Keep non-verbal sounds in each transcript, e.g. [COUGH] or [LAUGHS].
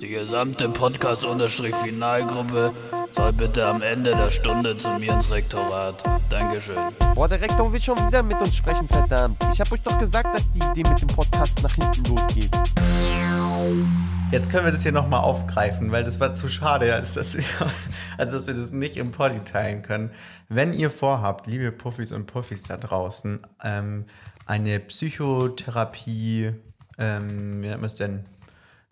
Die gesamte Podcast-Finalgruppe soll bitte am Ende der Stunde zu mir ins Rektorat. Dankeschön. Boah, der Rektor will schon wieder mit uns sprechen, verdammt. Ich hab euch doch gesagt, dass die Idee mit dem Podcast nach hinten losgeht. Jetzt können wir das hier nochmal aufgreifen, weil das war zu schade, als dass, wir, [LAUGHS] als dass wir das nicht im Poddy teilen können. Wenn ihr vorhabt, liebe Puffis und Puffis da draußen, ähm, eine Psychotherapie, ähm, wie nennt man es denn?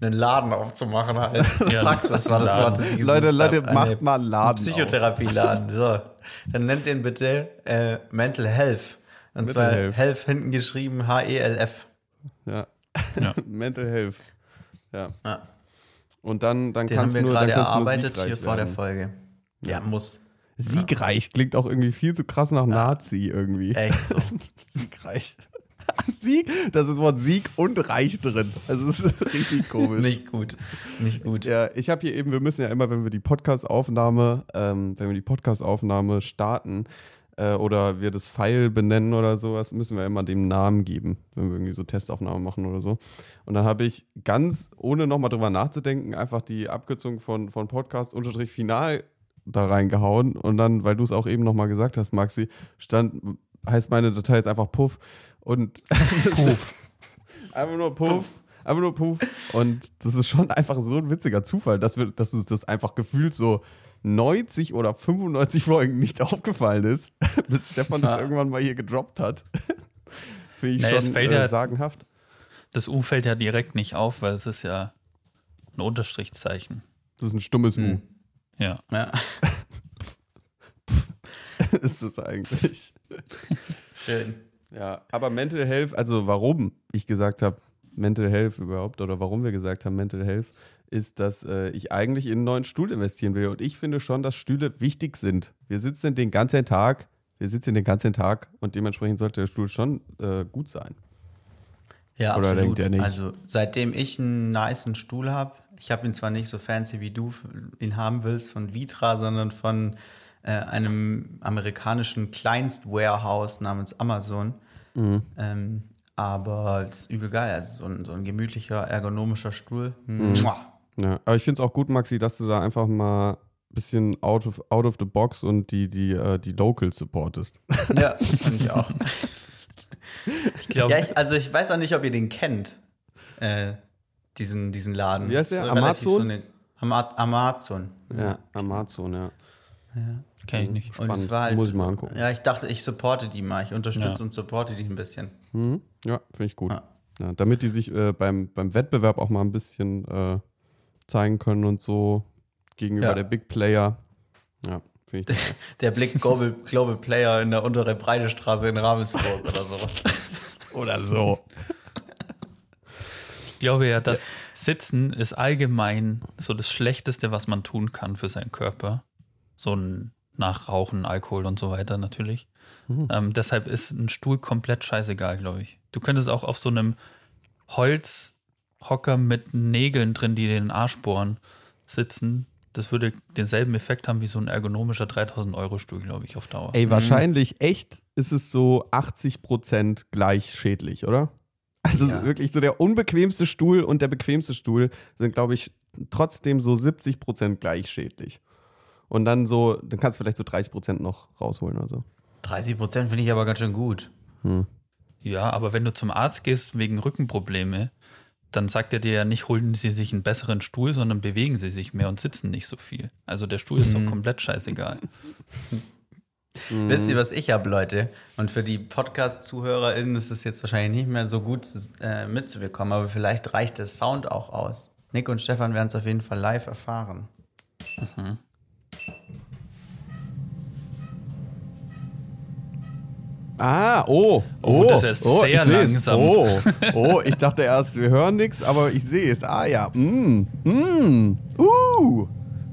Einen Laden aufzumachen halt. [LAUGHS] Ja, Praxis das war das. Wort, das ich Leute, Leute, hab. macht mal einen Laden Psychotherapieladen. So, dann nennt den bitte äh, Mental Health. Und Mental zwar Health. Health hinten geschrieben H-E-L-F. Ja. Ja. [LAUGHS] Mental Health. Ja. Ja. Und dann, dann Den kannst haben wir du nur, gerade erarbeitet hier siegreich vor der werden. Folge. Ja, muss. Siegreich klingt auch irgendwie viel zu krass nach Nazi irgendwie. Echt so. [LAUGHS] Siegreich. [LAUGHS] Sieg, das ist Wort Sieg und Reich drin. Also es ist [LAUGHS] richtig komisch. Nicht gut. Nicht gut. Ja, ich habe hier eben, wir müssen ja immer, wenn wir die Podcast-Aufnahme, ähm, wenn wir die Podcast-Aufnahme starten äh, oder wir das File benennen oder sowas, müssen wir immer dem Namen geben, wenn wir irgendwie so Testaufnahmen machen oder so. Und dann habe ich ganz, ohne nochmal drüber nachzudenken, einfach die Abkürzung von, von Podcast-Final da reingehauen. Und dann, weil du es auch eben nochmal gesagt hast, Maxi, stand, heißt meine Datei jetzt einfach Puff. Und [LAUGHS] Puff. einfach nur Puff. Einfach nur Puff. Und das ist schon einfach so ein witziger Zufall, dass, wir, dass uns das einfach gefühlt so 90 oder 95 Folgen nicht [LAUGHS] aufgefallen ist, [LAUGHS] bis Stefan das Ja. irgendwann mal hier gedroppt hat. Finde ich Naja, schon fällt äh, ja- sagenhaft. Das U fällt ja direkt nicht auf, weil es ist ja ein Unterstrichzeichen. Das ist ein stummes U. Ja. Ja. ist das eigentlich. Schön. Ja, aber Mental Health, also warum ich gesagt habe, Mental Health überhaupt oder warum wir gesagt haben Mental Health, ist, dass äh, ich eigentlich in einen neuen Stuhl investieren will. Und ich finde schon, dass Stühle wichtig sind. Wir sitzen den ganzen Tag, wir sitzen den ganzen Tag und dementsprechend sollte der Stuhl schon äh, gut sein. Ja, Oder absolut. denkt er nicht? Also seitdem ich einen niceen Stuhl habe, ich habe ihn zwar nicht so fancy wie du ihn haben willst von Vitra, sondern von äh, einem amerikanischen Kleinst-Warehouse namens Amazon. Mhm. Ähm, aber es ist übel geil. Also so ein, so ein gemütlicher, ergonomischer Stuhl. Mhm. Ja, aber ich finde es auch gut, Maxi, dass du da einfach mal ein bisschen out of, out of the box und die, die, äh, die Local supportest. Ja, finde ich auch. Ich glaube, ja, also ich weiß auch nicht, ob ihr den kennt. Äh, diesen, diesen Laden. Wie heißt der? Amazon? eine- Ama Amazon. Ja, Amazon, ja. Kenne ich nicht. Und Spannend. es war halt, Muss ich mal angucken. Ja, ich dachte, ich supporte die mal. Ich unterstütze Ja. und supporte die ein bisschen. Mhm. Ja, finde ich gut. Ja. Ja, damit die sich äh, beim, beim Wettbewerb auch mal ein bisschen äh, zeigen können und so gegenüber Ja. der Big Player. Ja, finde ich nice. [LAUGHS] Der Blick Global, Global Player in der untere Breitestraße in Ravensburg oder so. [LAUGHS] Oder so. Ich glaube ja, dass Sitzen ist allgemein so das Schlechteste, was man tun kann für seinen Körper. So ein Nachrauchen, Alkohol und so weiter natürlich. Ähm, deshalb ist ein Stuhl komplett scheißegal, glaube ich. Du könntest auch auf so einem Holzhocker mit Nägeln drin, die den Arsch bohren, sitzen. Das würde denselben Effekt haben wie so ein ergonomischer 3000-Euro-Stuhl, glaube ich, auf Dauer. Ey, wahrscheinlich echt ist es so 80% gleich schädlich, oder? Also Ja. wirklich so der unbequemste Stuhl und der bequemste Stuhl sind, glaube ich, trotzdem so 70% gleich schädlich. Und dann so, dann kannst du vielleicht so 30% noch rausholen oder so. 30 Prozent finde ich aber ganz schön gut. Ja, aber wenn du zum Arzt gehst wegen Rückenprobleme, dann sagt er dir ja nicht, holen Sie sich einen besseren Stuhl, sondern bewegen Sie sich mehr und sitzen nicht so viel. Also der Stuhl ist doch komplett scheißegal. [LAUGHS] Wisst ihr, was ich habe, Leute? Und für die Podcast-ZuhörerInnen ist es jetzt wahrscheinlich nicht mehr so gut zu, äh, mitzubekommen, aber vielleicht reicht der Sound auch aus. Nick und Stefan werden es auf jeden Fall live erfahren. Ah, oh. Oh, das ist sehr ich seh's. langsam. Oh, [LAUGHS] oh, ich dachte erst, wir hören nichts, aber ich sehe es. Ah ja, mm, mm, uh,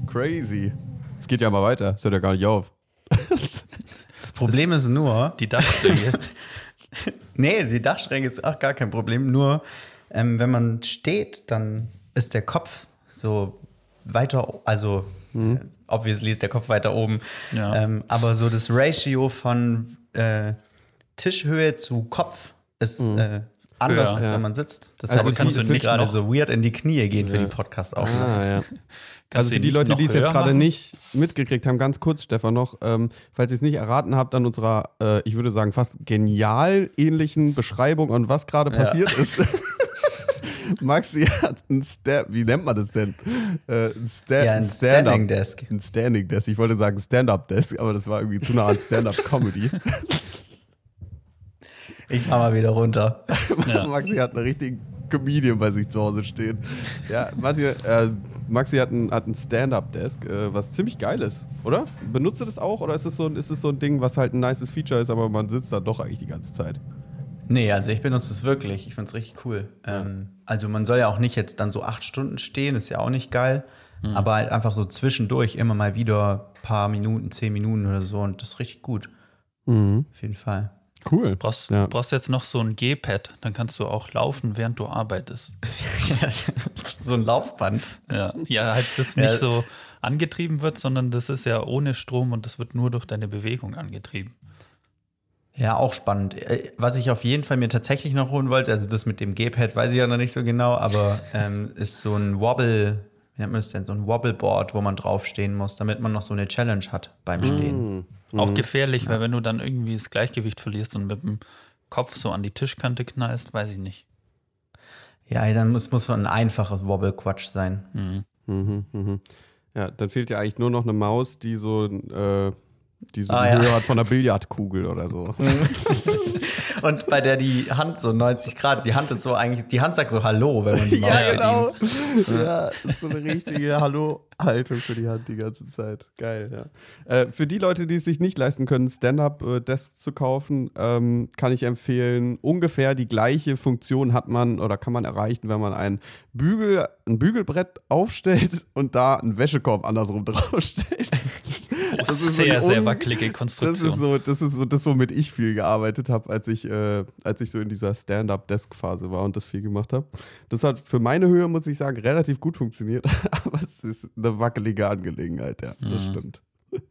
crazy. Es geht ja mal weiter, es hört ja gar nicht auf. [LAUGHS] Das Problem ist nur, Die Dachschräge. [LAUGHS] Nee, die Dachschräge ist auch gar kein Problem. Nur, ähm, wenn man steht, dann ist der Kopf so weiter, also äh, obviously ist der Kopf weiter oben. Ja. Ähm, aber so das Ratio von äh, Tischhöhe zu Kopf ist äh, anders, Ja. als Ja. wenn man sitzt. Das Also heißt, kannst du nicht gerade so weird in die Knie gehen für die Podcast-Aufnahme. Ah, [LAUGHS] also für die Leute, die es jetzt gerade nicht mitgekriegt haben, ganz kurz, Stefan, noch, ähm, falls ihr es nicht erraten habt, an unserer, äh, ich würde sagen, fast genial ähnlichen Beschreibung und was gerade passiert ist. [LAUGHS] Maxi hat ein Stand, wie nennt man das denn? Äh, ein Sta Ja, ein Stand-up- Standing Desk. Ein Standing Desk. Ich wollte sagen Stand-up Desk, aber das war irgendwie zu nah an Stand-up Comedy. Ich fahr mal wieder runter. [LAUGHS] Ja. Maxi hat einen richtigen Comedian bei sich zu Hause stehen. Ja, Maxi, äh, Maxi hat ein, hat ein Stand-Up-Desk, äh, was ziemlich geil ist, oder? Benutzt ihr das auch oder ist es so, ein- ist es so ein Ding, was halt ein nices Feature ist, aber man sitzt da doch eigentlich die ganze Zeit? Nee, also ich benutze es wirklich. Ich finde es richtig cool. Ähm, also man soll ja auch nicht jetzt dann so acht Stunden stehen, ist ja auch nicht geil. Aber halt einfach so zwischendurch immer mal wieder ein paar Minuten, zehn Minuten oder so und das ist richtig gut. Auf jeden Fall. Cool. Brauchst, Ja. brauchst jetzt noch so ein G-Pad, dann kannst du auch laufen, während du arbeitest. [LAUGHS] so ein Laufband. Ja, ja halt das Ja. nicht so angetrieben wird, sondern das ist ja ohne Strom und das wird nur durch deine Bewegung angetrieben. Ja, auch spannend. Äh, Was ich auf jeden Fall mir tatsächlich noch holen wollte, also das mit dem G-Pad weiß ich ja noch nicht so genau, aber ähm, [LAUGHS] ist so ein Wobble, wie nennt man das denn, so ein Wobbleboard, wo man draufstehen muss, damit man noch so eine Challenge hat beim Stehen. Auch gefährlich, weil wenn du dann irgendwie das Gleichgewicht verlierst und mit dem Kopf so an die Tischkante knallst, weiß ich nicht. Ja, dann muss, muss so ein einfaches Wobble-Quatsch sein. Mhm. Mhm, mhm. Ja, dann fehlt ja eigentlich nur noch eine Maus, die so, äh, die so Ah, die ja. Höhe hat von einer Billardkugel oder so. [LAUGHS] Und bei der die Hand so 90 Grad, die Hand ist so eigentlich, die Hand sagt so Hallo, wenn man [LAUGHS] die Maus Ja, genau. bedient. Ja, ist so eine richtige Hallo-Haltung für die Hand die ganze Zeit. Geil, ja. Äh, für die Leute, die es sich nicht leisten können, Stand-Up-Desk zu kaufen, ähm, kann ich empfehlen, ungefähr die gleiche Funktion hat man oder kann man erreichen, wenn man ein, Bügel, ein Bügelbrett aufstellt und da einen Wäschekorb andersrum [LAUGHS] draufstellt. Oh, Das ist so sehr, sehr wackelige Das Konstruktion. ist so, das ist so das, womit ich viel gearbeitet habe, als ich, äh, als ich so in dieser Stand-up-Desk-Phase war und das viel gemacht habe. Das hat für meine Höhe, muss ich sagen, relativ gut funktioniert, [LAUGHS] aber es ist eine wackelige Angelegenheit, ja, das stimmt. [LAUGHS]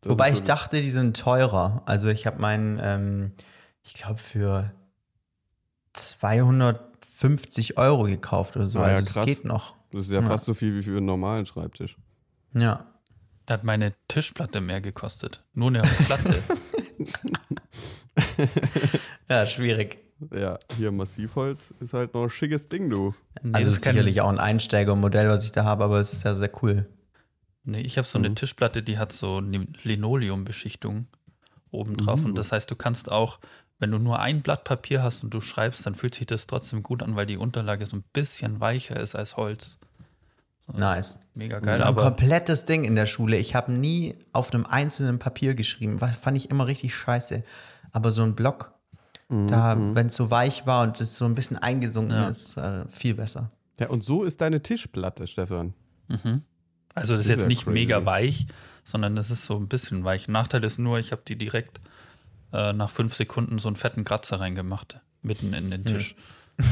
Das Wobei ich so- dachte, die sind teurer. Also ich habe meinen, ähm, ich glaube, für 250 Euro gekauft oder so. Ja, also das geht noch. Das ist ja, Ja. fast so viel wie für einen normalen Schreibtisch. Ja. Da hat meine Tischplatte mehr gekostet. Nur eine Platte. [LAUGHS] [LAUGHS] Ja, schwierig. Ja, hier Massivholz ist halt noch ein schickes Ding, du. Nee, also das es ist sicherlich auch ein Einsteigermodell, was ich da habe, aber es ist ja sehr cool. Nee, ich habe so eine Tischplatte, die hat so eine Linoleumbeschichtung obendrauf. Und das heißt, du kannst auch, wenn du nur ein Blatt Papier hast und du schreibst, dann fühlt sich das trotzdem gut an, weil die Unterlage so ein bisschen weicher ist als Holz. So, Nice. Mega Das geil. ist ein Aber komplettes Ding in der Schule. Ich habe nie auf einem einzelnen Papier geschrieben. Was fand ich immer richtig scheiße. Aber so ein Block, da, wenn es so weich war und es so ein bisschen eingesunken Ja. ist, äh, viel besser. Ja, und so ist deine Tischplatte, Stefan. also das ist ist jetzt nicht crazy. mega weich, sondern das ist so ein bisschen weich. Nachteil ist nur, ich habe die direkt äh, nach fünf Sekunden so einen fetten Kratzer reingemacht. Mitten in den Tisch. [LAUGHS]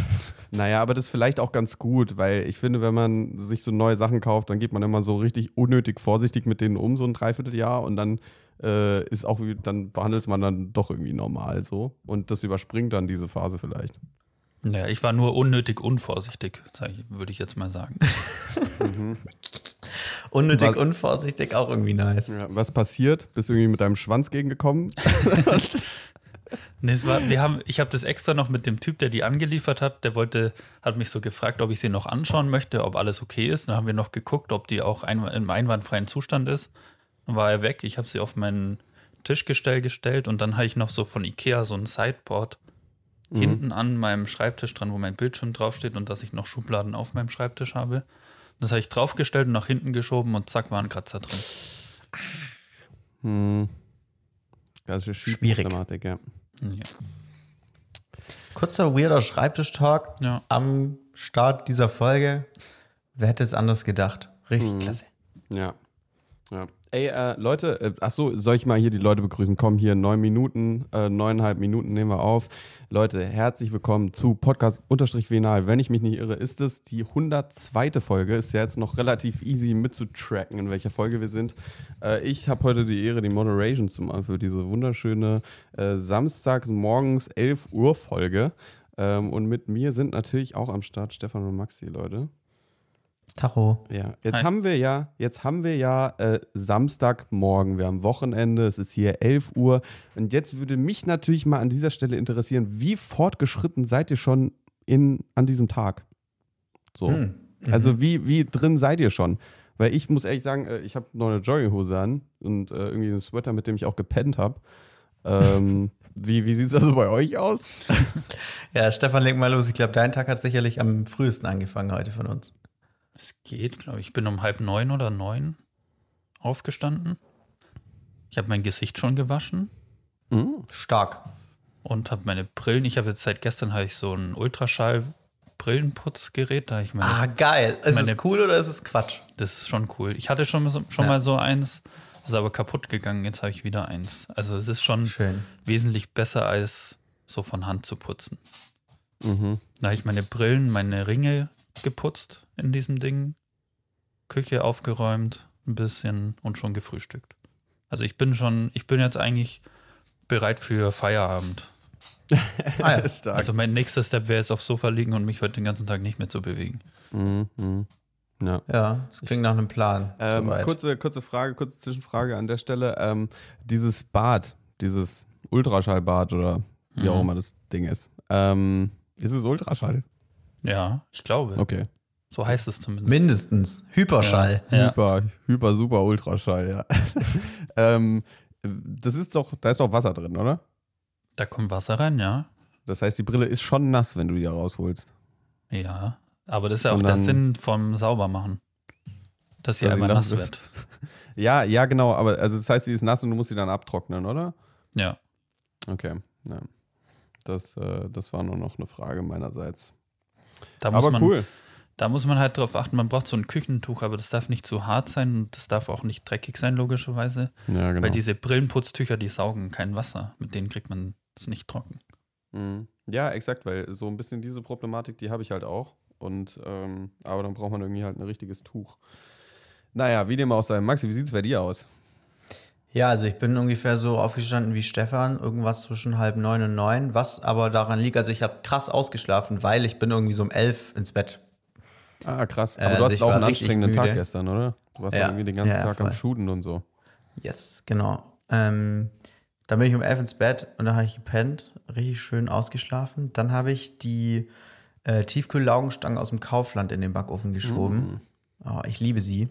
Naja, aber das ist vielleicht auch ganz gut, weil ich finde, wenn man sich so neue Sachen kauft, dann geht man immer so richtig unnötig vorsichtig mit denen um, so ein Dreivierteljahr und dann äh, ist auch, wie- dann behandelt man dann doch irgendwie normal so und das überspringt dann diese Phase vielleicht. Naja, ich war nur unnötig unvorsichtig, würde ich jetzt mal sagen. [LAUGHS] Unnötig, Was- unvorsichtig, auch irgendwie nice. Ja, was passiert? Bist du irgendwie mit deinem Schwanz gegengekommen? [LAUGHS] Nee, es war, wir haben, ich habe das extra noch mit dem Typ, der die angeliefert hat, der wollte, hat mich so gefragt, ob ich sie noch anschauen möchte, ob alles okay ist. Dann haben wir noch geguckt, ob die auch ein, im einwandfreien Zustand ist. Dann war er weg. Ich habe sie auf meinen Tischgestell gestellt und dann habe ich noch so von Ikea so ein Sideboard hinten an meinem Schreibtisch dran, wo mein Bildschirm draufsteht und dass ich noch Schubladen auf meinem Schreibtisch habe. Das habe ich draufgestellt und nach hinten geschoben und zack, war ein Kratzer drin. Hm. Das ist Schwierig. Problematik, ja. Ja. Kurzer weirder Schreibtisch-Talk ja. am Start dieser Folge. Wer hätte es anders gedacht? Richtig klasse. Ja. Ey, äh, Leute, äh, ach so, soll ich mal hier die Leute begrüßen? Komm, hier neun Minuten, äh, neuneinhalb Minuten nehmen wir auf. Leute, herzlich willkommen zu Podcast unterstrich Venal. Wenn ich mich nicht irre, ist es die 102. Folge. Ist ja jetzt noch relativ easy mitzutracken, in welcher Folge wir sind. Äh, ich habe heute die Ehre, die Moderation zu machen für diese wunderschöne äh, Samstag morgens 11 Uhr Folge. Ähm, und mit mir sind natürlich auch am Start Stefan und Maxi, Leute. Tacho. Ja, jetzt Hi. haben wir ja, jetzt haben wir ja äh, Samstagmorgen, wir haben Wochenende, es ist hier 11 Uhr und jetzt würde mich natürlich mal an dieser Stelle interessieren, wie fortgeschritten seid ihr schon in, an diesem Tag? So. Hm. Also wie, wie drin seid ihr schon? Weil ich muss ehrlich sagen, äh, ich habe noch eine Jogginghose an und äh, irgendwie einen Sweater, mit dem ich auch gepennt habe. Ähm, [LAUGHS] wie wie sieht es also bei euch aus? [LAUGHS] Ja, Stefan, leg mal los. Ich glaube, dein Tag hat sicherlich am frühesten angefangen heute von uns. Es geht, glaube ich. Ich bin um halb neun oder neun aufgestanden. Ich habe mein Gesicht schon gewaschen Mhm. Stark. und habe meine Brillen. Ich habe jetzt seit gestern habe ich so ein Ultraschall-Brillenputzgerät. Da ich meine, Ah, geil. Ist Meine- es cool oder ist es Quatsch? das ist schon cool. Ich hatte schon, schon Ja. mal so eins, ist aber kaputt gegangen. Jetzt habe ich wieder eins. Also es ist schon Schön. wesentlich besser als so von Hand zu putzen. Mhm. Da habe ich meine Brillen, meine Ringe geputzt in diesem Ding, Küche aufgeräumt, ein bisschen und schon gefrühstückt. Also ich bin schon, ich bin jetzt eigentlich bereit für Feierabend. Ah, ja. Stark. Also mein nächster Step wäre jetzt aufs Sofa liegen und mich heute den ganzen Tag nicht mehr zu bewegen. Mhm. Mhm. Ja. Ja, das klingt nach einem Plan. Ähm, kurze, kurze Frage, kurze Zwischenfrage an der Stelle. Ähm, dieses Bad, dieses Ultraschallbad oder wie auch Mhm. immer das Ding ist. Ähm, ist es Ultraschall? Ja, ich glaube. Okay. So heißt es zumindest. Mindestens. Hyperschall. Ja. Hyper, hyper, super Ultraschall, ja. [LAUGHS] ähm, das ist doch, da ist doch Wasser drin, oder? Da kommt Wasser rein, ja. Das heißt, die Brille ist schon nass, wenn du die rausholst. Ja. Aber das ist ja auch der Sinn vom Saubermachen. Dass sie Dass sie einmal nass nass wird. Ja, ja, genau, aber also das heißt, die ist nass und du musst sie dann abtrocknen, oder? Ja. Okay, ja. Das, äh, das war nur noch eine Frage meinerseits. Da muss Aber man, cool. Da muss man halt drauf achten, man braucht so ein Küchentuch, aber das darf nicht zu hart sein und das darf auch nicht dreckig sein, logischerweise. Ja, genau. Weil diese Brillenputztücher, die saugen kein Wasser. Mit denen kriegt man es nicht trocken. Mhm. Ja, exakt, weil so ein bisschen diese Problematik, die habe ich halt auch. Und ähm, aber dann braucht man irgendwie halt ein richtiges Tuch. Naja, wie dem auch sei. Maxi, wie sieht es bei dir aus? Ja, also ich bin ungefähr so aufgestanden wie Stefan, irgendwas zwischen halb neun und neun, was aber daran liegt, also ich habe krass ausgeschlafen, weil ich bin irgendwie so um elf ins Bett. Ah, krass. Äh, Aber du also hattest ich auch einen anstrengenden Tag müde. gestern, oder? Du warst ja, Ja. irgendwie den ganzen Ja, Tag am voll. Shooten und so. Yes, genau. Ähm, dann bin ich um elf ins Bett und dann habe ich gepennt, richtig schön ausgeschlafen. Dann habe ich die äh, Tiefkühllaugenstangen aus dem Kaufland in den Backofen geschoben. Oh, ich liebe sie.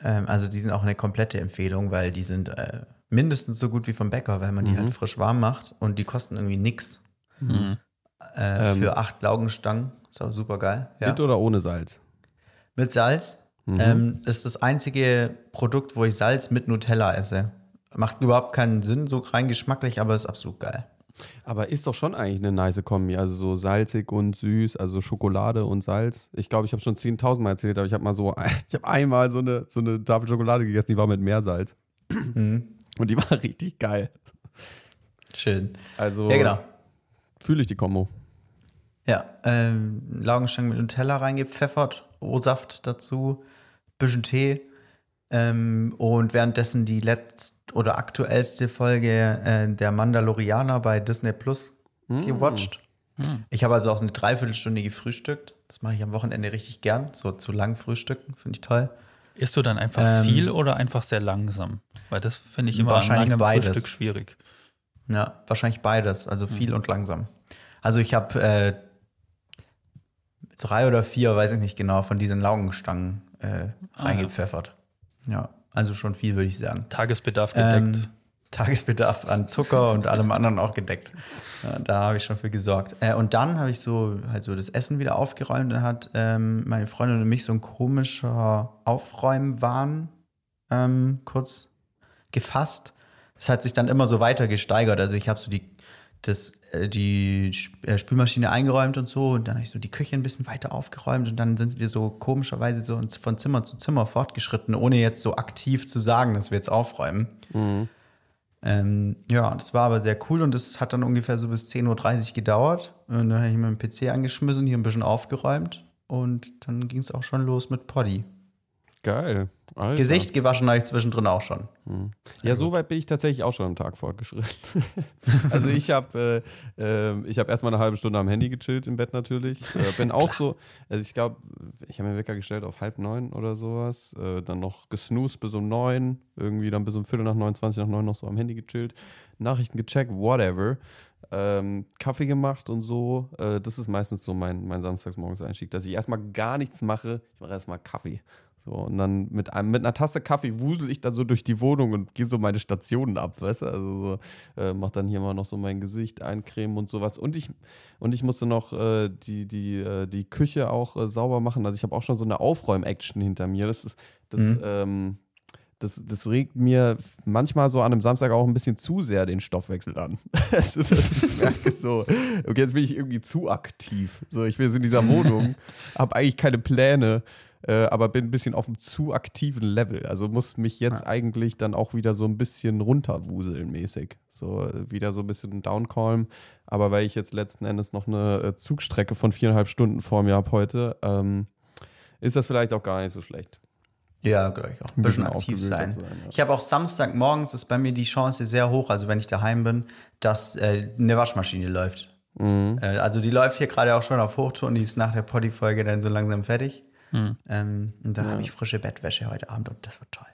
Ähm, also die sind auch eine komplette Empfehlung, weil die sind äh, mindestens so gut wie vom Bäcker, weil man die halt frisch warm macht und die kosten irgendwie nix. Mhm. Äh, Ähm. für acht Laugenstangen. Ist auch super geil. Ja. Mit oder ohne Salz? Mit Salz. Mhm. Ähm, ist das einzige Produkt, wo ich Salz mit Nutella esse. Macht überhaupt keinen Sinn, so rein geschmacklich, aber ist absolut geil. Aber ist doch schon eigentlich eine nice Kombi. Also so salzig und süß, also Schokolade und Salz. Ich glaube, ich habe schon 10.000 Mal erzählt, aber ich habe mal so, [LAUGHS] ich habe einmal so eine, so eine Tafel Schokolade gegessen, die war mit Meersalz. Mhm. Und die war [LAUGHS] richtig geil. Schön. Also Ja, genau. Fühle ich die Kombo. Ja, ähm, Laugenstangen mit Nutella reingepfeffert, O-Saft dazu, bisschen Tee. Ähm, und währenddessen die letzte oder aktuellste Folge äh, der Mandalorianer bei Disney Plus gewatcht. Ich habe also auch eine Dreiviertelstunde gefrühstückt. Das mache ich am Wochenende richtig gern. So zu lang frühstücken, finde ich toll. Isst du dann einfach Ähm, viel oder einfach sehr langsam? Weil das finde ich immer an Wahrscheinlich langem beides. Frühstück schwierig. Ja, wahrscheinlich beides, also viel und langsam. Also ich habe äh, drei oder vier, weiß ich nicht genau, von diesen Laugenstangen äh, reingepfeffert. Ja. also schon viel, würde ich sagen. Tagesbedarf gedeckt. Ähm, Tagesbedarf an Zucker und allem anderen auch gedeckt. Ja, da habe ich schon für gesorgt. Äh, und dann habe ich so halt so das Essen wieder aufgeräumt. Dann hat ähm, meine Freundin und mich so ein komischer Aufräumwahn ähm, kurz gefasst. Das hat sich dann immer so weiter gesteigert. Also ich habe so die, das, äh, die äh, Spülmaschine eingeräumt und so. Und dann habe ich so die Küche ein bisschen weiter aufgeräumt. Und dann sind wir so komischerweise so von Zimmer zu Zimmer fortgeschritten, ohne jetzt so aktiv zu sagen, dass wir jetzt aufräumen. Ähm, ja, das war aber sehr cool und das hat dann ungefähr so bis 10.30 Uhr gedauert. Und dann habe ich meinen PC angeschmissen, hier ein bisschen aufgeräumt und dann ging es auch schon los mit Poddy. Geil. Alter. Gesicht gewaschen habe ich zwischendrin auch schon. Ja, so weit bin ich tatsächlich auch schon am Tag fortgeschritten. [LAUGHS] also ich habe äh, äh, ich habe erstmal eine halbe Stunde am Handy gechillt im Bett natürlich. Äh, [LAUGHS] bin auch so, also ich glaube, ich habe mir Wecker gestellt auf halb neun oder sowas. Äh, dann noch gesnoost bis um neun, irgendwie dann bis um Viertel nach neun, zwanzig nach neun noch so am Handy gechillt, Nachrichten gecheckt, whatever. Ähm, Kaffee gemacht und so. Äh, das ist meistens so mein, mein Samstagsmorgens-Einstieg, dass ich erstmal gar nichts mache. Ich mache erstmal Kaffee. So, und dann mit, einem, mit einer Tasse Kaffee wusel ich dann so durch die Wohnung und gehe so meine Stationen ab, weißt du? Also so, äh, mach dann hier mal noch so mein Gesicht eincremen und sowas. Und ich, und ich musste noch äh, die, die, äh, die Küche auch äh, sauber machen. Also ich habe auch schon so eine Aufräum-Action hinter mir. Das ist, das, Mhm. ähm, das, das regt mir manchmal so an einem Samstag auch ein bisschen zu sehr den Stoffwechsel an. also, ich merke so, okay, jetzt bin ich irgendwie zu aktiv. So, ich bin jetzt in dieser Wohnung, [LAUGHS] habe eigentlich keine Pläne, äh, aber bin ein bisschen auf einem zu aktiven Level. Also muss mich jetzt eigentlich dann auch wieder so ein bisschen runterwuseln mäßig. So äh, wieder so ein bisschen downcalm. Aber weil ich jetzt letzten Endes noch eine äh, Zugstrecke von viereinhalb Stunden vor mir habe heute, ähm, ist das vielleicht auch gar nicht so schlecht. Ja, glaube ich auch. Ein bisschen aktiv aufgewühlter sein. sein, ja. Ich habe auch Samstagmorgens ist bei mir die Chance sehr hoch, also wenn ich daheim bin, dass äh, eine Waschmaschine läuft. Mhm. Äh, also die läuft hier gerade auch schon auf Hochtouren, die ist nach der Poddy-Folge dann so langsam fertig. Ähm, und da habe ich frische Bettwäsche heute Abend und das wird toll.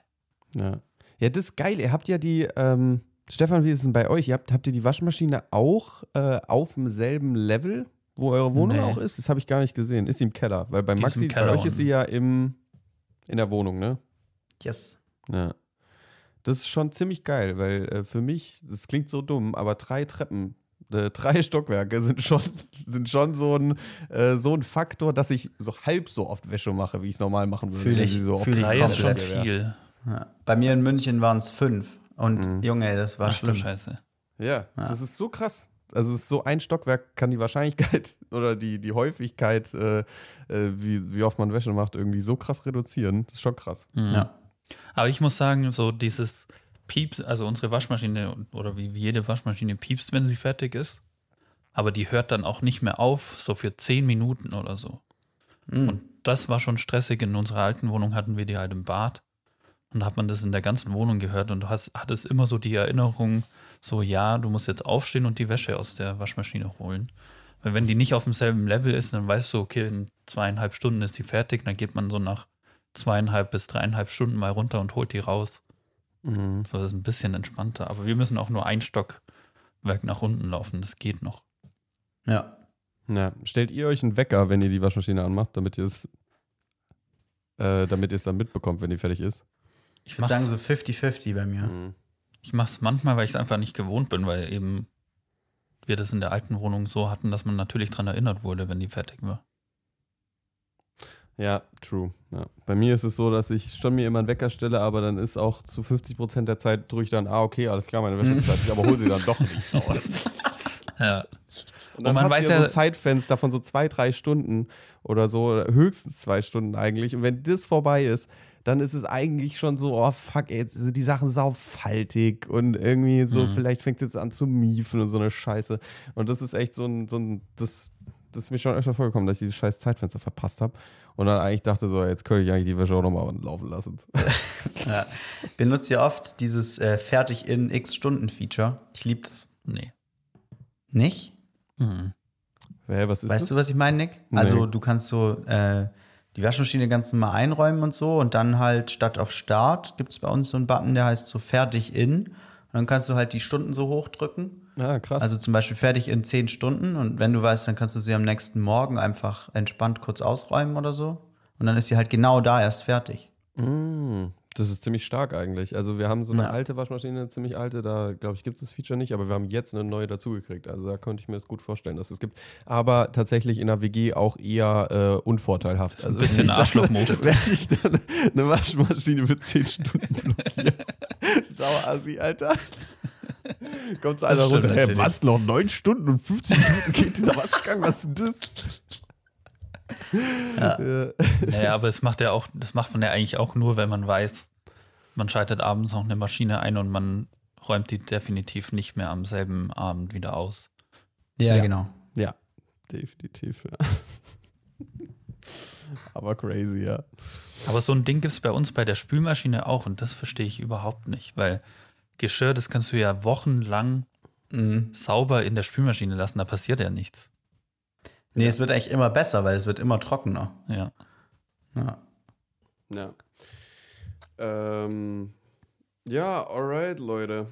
Ja. ja, das ist geil. Ihr habt ja die, ähm, Stefan, wie ist es denn bei euch? Ihr habt, habt ihr die Waschmaschine auch äh, auf demselben Level, wo eure Wohnung Nee. auch ist? Das habe ich gar nicht gesehen. Ist sie im Keller? Weil bei Die Maxi, bei euch ist sie ja im, in der Wohnung, ne? Yes. Ja. Das ist schon ziemlich geil, weil äh, für mich, das klingt so dumm, aber drei Treppen, äh, drei [LAUGHS] Stockwerke sind schon, sind schon so, ein, äh, so ein Faktor, dass ich so halb so oft Wäsche mache, wie ich es normal machen würde. Fühl ich, so oft fühl ich Drei ist schon ja. viel. Ja. Bei mir in München waren es fünf. Und Mhm. Junge, das war Ach du schlimm. Scheiße. Ja, das ist so krass. Also es ist so ein Stockwerk kann die Wahrscheinlichkeit [LAUGHS] oder die, die Häufigkeit, äh, äh, wie, wie oft man Wäsche macht, irgendwie so krass reduzieren. Das ist schon krass. Mhm. Ja. Aber ich muss sagen, so dieses Pieps, also unsere Waschmaschine oder wie jede Waschmaschine piepst, wenn sie fertig ist. Aber die hört dann auch nicht mehr auf, so für zehn Minuten oder so. Mhm. Und das war schon stressig. In unserer alten Wohnung hatten wir die halt im Bad. Und da hat man das in der ganzen Wohnung gehört und du hast, hattest immer so die Erinnerung, so ja, du musst jetzt aufstehen und die Wäsche aus der Waschmaschine holen. Weil wenn die nicht auf demselben Level ist, dann weißt du, okay, in zweieinhalb Stunden ist die fertig, dann geht man so nach zweieinhalb bis dreieinhalb Stunden mal runter und holt die raus. Mhm. So, das ist ein bisschen entspannter. Aber wir müssen auch nur ein Stockwerk nach unten laufen, das geht noch. Ja. Ja. Stellt ihr euch einen Wecker, wenn ihr die Waschmaschine anmacht, damit ihr es äh, damit ihr es dann mitbekommt, wenn die fertig ist? Ich würde sagen so 50-50 bei mir. Mhm. Ich mache es manchmal, weil ich es einfach nicht gewohnt bin, weil eben wir das in der alten Wohnung so hatten, dass man natürlich daran erinnert wurde, wenn die fertig war. Ja, true. Ja. Bei mir ist es so, dass ich schon mir immer einen Wecker stelle, aber dann ist auch zu 50 Prozent der Zeit drücke ich dann, ah, okay, alles klar, meine Wäsche ist fertig, aber hol sie dann doch nicht [LAUGHS] raus. Ja. Und dann man hast weiß du ja so ja- ein Zeitfenster von so zwei, drei Stunden oder so, oder höchstens zwei Stunden eigentlich. Und wenn das vorbei ist, dann ist es eigentlich schon so, oh fuck, ey, jetzt sind die Sachen saufaltig und irgendwie so, vielleicht fängt es jetzt an zu miefen und so eine Scheiße. Und das ist echt so ein, so ein das, das ist mir schon öfter vorgekommen, dass ich dieses scheiß Zeitfenster verpasst habe. Und dann eigentlich dachte so, jetzt könnte ich eigentlich die Wäsche auch nochmal laufen lassen. [LAUGHS] Ja. Benutze ja oft dieses äh, fertig in x Stunden Feature. Ich liebe das. Nee. Nicht? Mhm. Hä, was ist weißt das? du, was ich meine, Nick? Nee. Also du kannst so äh, die Waschmaschine ganz normal einräumen und so und dann halt statt auf Start gibt es bei uns so einen Button, der heißt so fertig in. Und dann kannst du halt die Stunden so hochdrücken. Ah, krass. Also zum Beispiel fertig in 10 Stunden und wenn du weißt, dann kannst du sie am nächsten Morgen einfach entspannt kurz ausräumen oder so. Und dann ist sie halt genau da erst fertig. Mm, das ist ziemlich stark eigentlich. Also wir haben so eine Ja. alte Waschmaschine, eine ziemlich alte, da glaube ich gibt es das Feature nicht, aber wir haben jetzt eine neue dazugekriegt. Also da könnte ich mir das gut vorstellen, dass es gibt. Aber tatsächlich in der WG auch eher äh, unvorteilhaft. Das ist ein also bisschen [LAUGHS] wenn ich dann eine Waschmaschine für 10 Stunden blockieren. [LAUGHS] Sauer Assi, Alter. Kommt einer stimmt runter. Natürlich. was? Noch 9 Stunden und 50 Minuten geht dieser Waschgang? Was ist denn das? Ja. Naja, aber es macht ja auch, das macht man ja eigentlich auch nur, wenn man weiß, man schaltet abends noch eine Maschine ein und man räumt die definitiv nicht mehr am selben Abend wieder aus. Ja, Ja. genau. Ja, definitiv. Ja. [LAUGHS] Aber crazy, ja. Aber so ein Ding gibt es bei uns bei der Spülmaschine auch und das verstehe ich überhaupt nicht, weil Geschirr, das kannst du ja wochenlang Mhm. sauber in der Spülmaschine lassen, da passiert ja nichts. Nee, es wird eigentlich immer besser, weil es wird immer trockener. Ja. Ja. Ja. Ähm, ja, alright, Leute.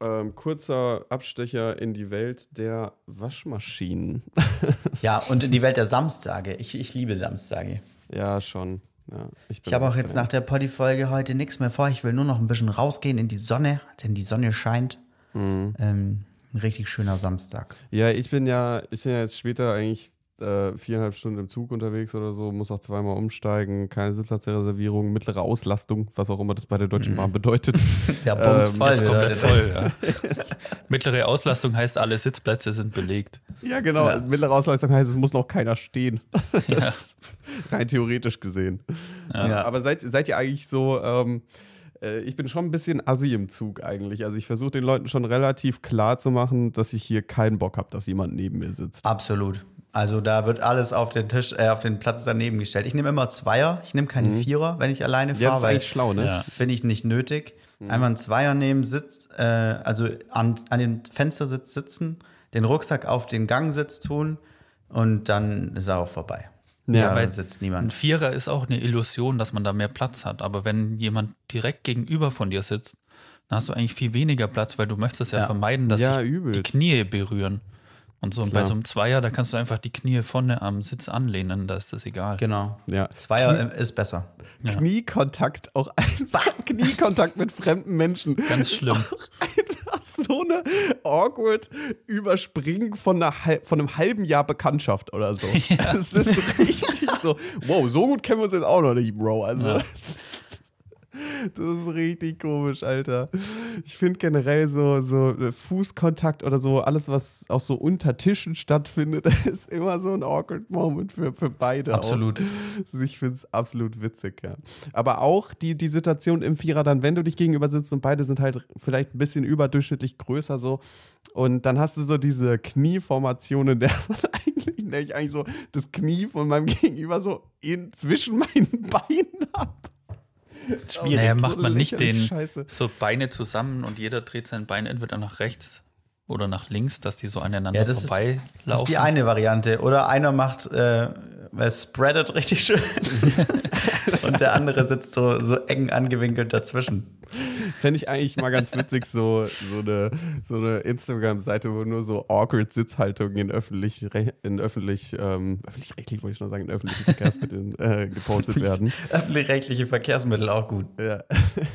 Ähm, kurzer Abstecher in die Welt der Waschmaschinen. [LAUGHS] ja, und in die Welt der Samstage. Ich, ich liebe Samstage. ja, schon. Ja, ich Ich habe auch jetzt nach der Poddy-Folge heute nichts mehr vor. Ich will nur noch ein bisschen rausgehen in die Sonne, denn die Sonne scheint. Mhm. Ähm, ein richtig schöner Samstag. Ja, ich bin ja, ich bin ja jetzt später eigentlich äh, viereinhalb Stunden im Zug unterwegs oder so, muss auch zweimal umsteigen, keine Sitzplatzreservierung, mittlere Auslastung, was auch immer das bei der Deutschen Bahn bedeutet. [LAUGHS] Ja, bumsvoll. Ist komplett voll, ja. [LAUGHS] Mittlere Auslastung heißt, alle Sitzplätze sind belegt. ja, genau. Ja. Mittlere Auslastung heißt, es muss noch keiner stehen. [LAUGHS] Ja. Rein theoretisch gesehen. Ja. Aber seid, seid ihr eigentlich so, ähm, äh, ich bin schon ein bisschen assi im Zug eigentlich. Also ich versuche den Leuten schon relativ klar zu machen, dass ich hier keinen Bock habe, dass jemand neben mir sitzt. Absolut. Also da wird alles auf den Tisch, äh, auf den Platz daneben gestellt. Ich nehme immer Zweier, ich nehme keine Vierer, wenn ich alleine Ja, das fahre, ist weil eigentlich schlau, ne? Ja. finde ich nicht nötig. Einmal einen Zweier nehmen, Sitz, äh, also an, an den Fenstersitz sitzen, den Rucksack auf den Gangsitz tun und dann ist er auch vorbei. Ja, da sitzt Ein niemand. Vierer ist auch eine Illusion, dass man da mehr Platz hat. Aber wenn jemand direkt gegenüber von dir sitzt, dann hast du eigentlich viel weniger Platz, weil du möchtest ja, Ja. vermeiden, dass Ja, sich die. Knie berühren. Und so und bei so einem Zweier, da kannst du einfach die Knie vorne am Sitz anlehnen, da ist das egal. Genau. Ja. Zweier ist besser. Ja. Kniekontakt, auch [LAUGHS] einfach Kniekontakt mit fremden Menschen. Ganz schlimm. Einfach so eine awkward Überspringen von, einer, von einem halben Jahr Bekanntschaft oder so. [LAUGHS] Das ist richtig so, wow, so gut kennen wir uns jetzt auch noch nicht, Bro. Also, Ja. Das ist richtig komisch, Alter. Ich finde generell so, so Fußkontakt oder so, alles, was auch so unter Tischen stattfindet, [LAUGHS] ist immer so ein awkward Moment für, für beide. Absolut. Auch. Also Ich finde es absolut witzig, ja. Aber auch die, die Situation im Vierer dann, wenn du dich gegenüber sitzt und beide sind halt vielleicht ein bisschen überdurchschnittlich größer so und dann hast du so diese Knieformation, in der [LAUGHS] man eigentlich, in der ich eigentlich so das Knie von meinem [LAUGHS] Gegenüber so in, zwischen meinen Beinen habe. Schwierig. Naja, So macht man nicht den Scheiße. so Beine zusammen und jeder dreht sein Bein entweder nach rechts oder nach links, dass die so aneinander Ja, das ist, vorbeilaufen. das ist die eine Variante. Oder einer macht, äh, es spreadet richtig schön [LAUGHS] und der andere sitzt so, so eng angewinkelt dazwischen. Fände ich eigentlich mal ganz witzig, so, so eine, so eine Instagram-Seite, wo nur so awkward Sitzhaltungen in öffentlich, in öffentlich, ähm, öffentlich-rechtlich wollte ich schon sagen, in öffentlichen Verkehrsmitteln äh, gepostet werden. Öffentlich-rechtliche Verkehrsmittel auch gut. Ja.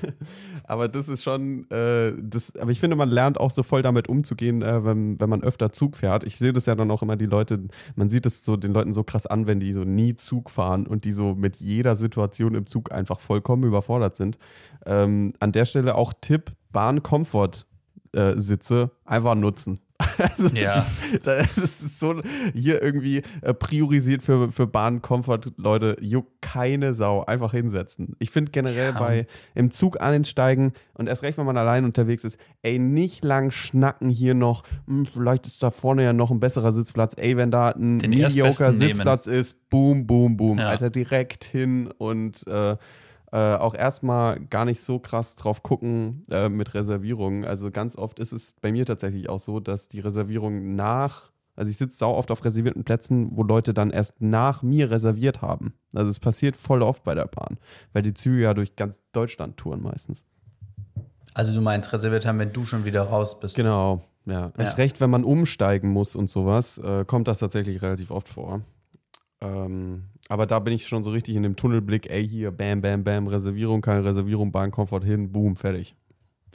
[LAUGHS] aber das ist schon, äh, das, aber ich finde, man lernt auch so voll damit umzugehen, äh, wenn, wenn man öfter Zug fährt. Ich sehe das ja dann auch immer die Leute, man sieht es so den Leuten so krass an, wenn die so nie Zug fahren und die so mit jeder Situation im Zug einfach vollkommen überfordert sind. Ähm, an der Stelle auch Tipp, Bahn-Komfort-Sitze einfach nutzen. [LAUGHS] Also Ja. das ist so hier irgendwie äh, priorisiert für, für Bahnkomfort, Leute, juckt keine Sau, einfach hinsetzen. Ich finde generell Ja. bei im Zug einsteigen und erst recht, wenn man allein unterwegs ist, ey, nicht lang schnacken hier noch, hm, vielleicht ist da vorne ja noch ein besserer Sitzplatz, ey, wenn da ein Den mediocre Erstbesten nehmen. Sitzplatz ist, boom, boom, boom, Ja. Alter, direkt hin und äh, äh, auch erstmal gar nicht so krass drauf gucken äh, mit Reservierungen. Also ganz oft ist es bei mir tatsächlich auch so, dass die Reservierung nach, also ich sitze sau oft auf reservierten Plätzen, wo Leute dann erst nach mir reserviert haben. Also es passiert voll oft bei der Bahn, weil die Züge ja durch ganz Deutschland touren meistens. Also du meinst reserviert haben, wenn du schon wieder raus bist. Genau, ja. Erst Ja. recht, wenn man umsteigen muss und sowas, äh, kommt das tatsächlich relativ oft vor. Ähm, aber da bin ich schon so richtig in dem Tunnelblick, ey, hier, bam, bam, bam, Reservierung, keine Reservierung, Bahnkomfort hin, boom, fertig.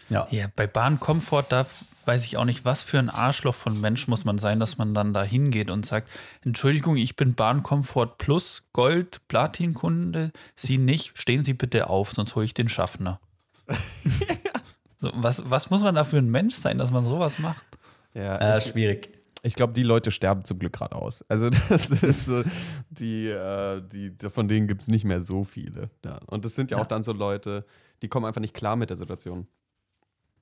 Ja. Ja, bei Bahnkomfort, da weiß ich auch nicht, was für ein Arschloch von Mensch muss man sein, dass man dann da hingeht und sagt, Entschuldigung, ich bin Bahnkomfort Plus, Gold, Platin-Kunde, Sie nicht, stehen Sie bitte auf, sonst hole ich den Schaffner. [LAUGHS] so, was, was muss man da für ein Mensch sein, dass man sowas macht? Ja, Äh, schwierig. Ich glaube, die Leute sterben zum Glück gerade aus. Also [LAUGHS] das ist so, die, äh, die, von denen gibt es nicht mehr so viele. Ja. Und das sind ja, Ja. auch dann so Leute, die kommen einfach nicht klar mit der Situation.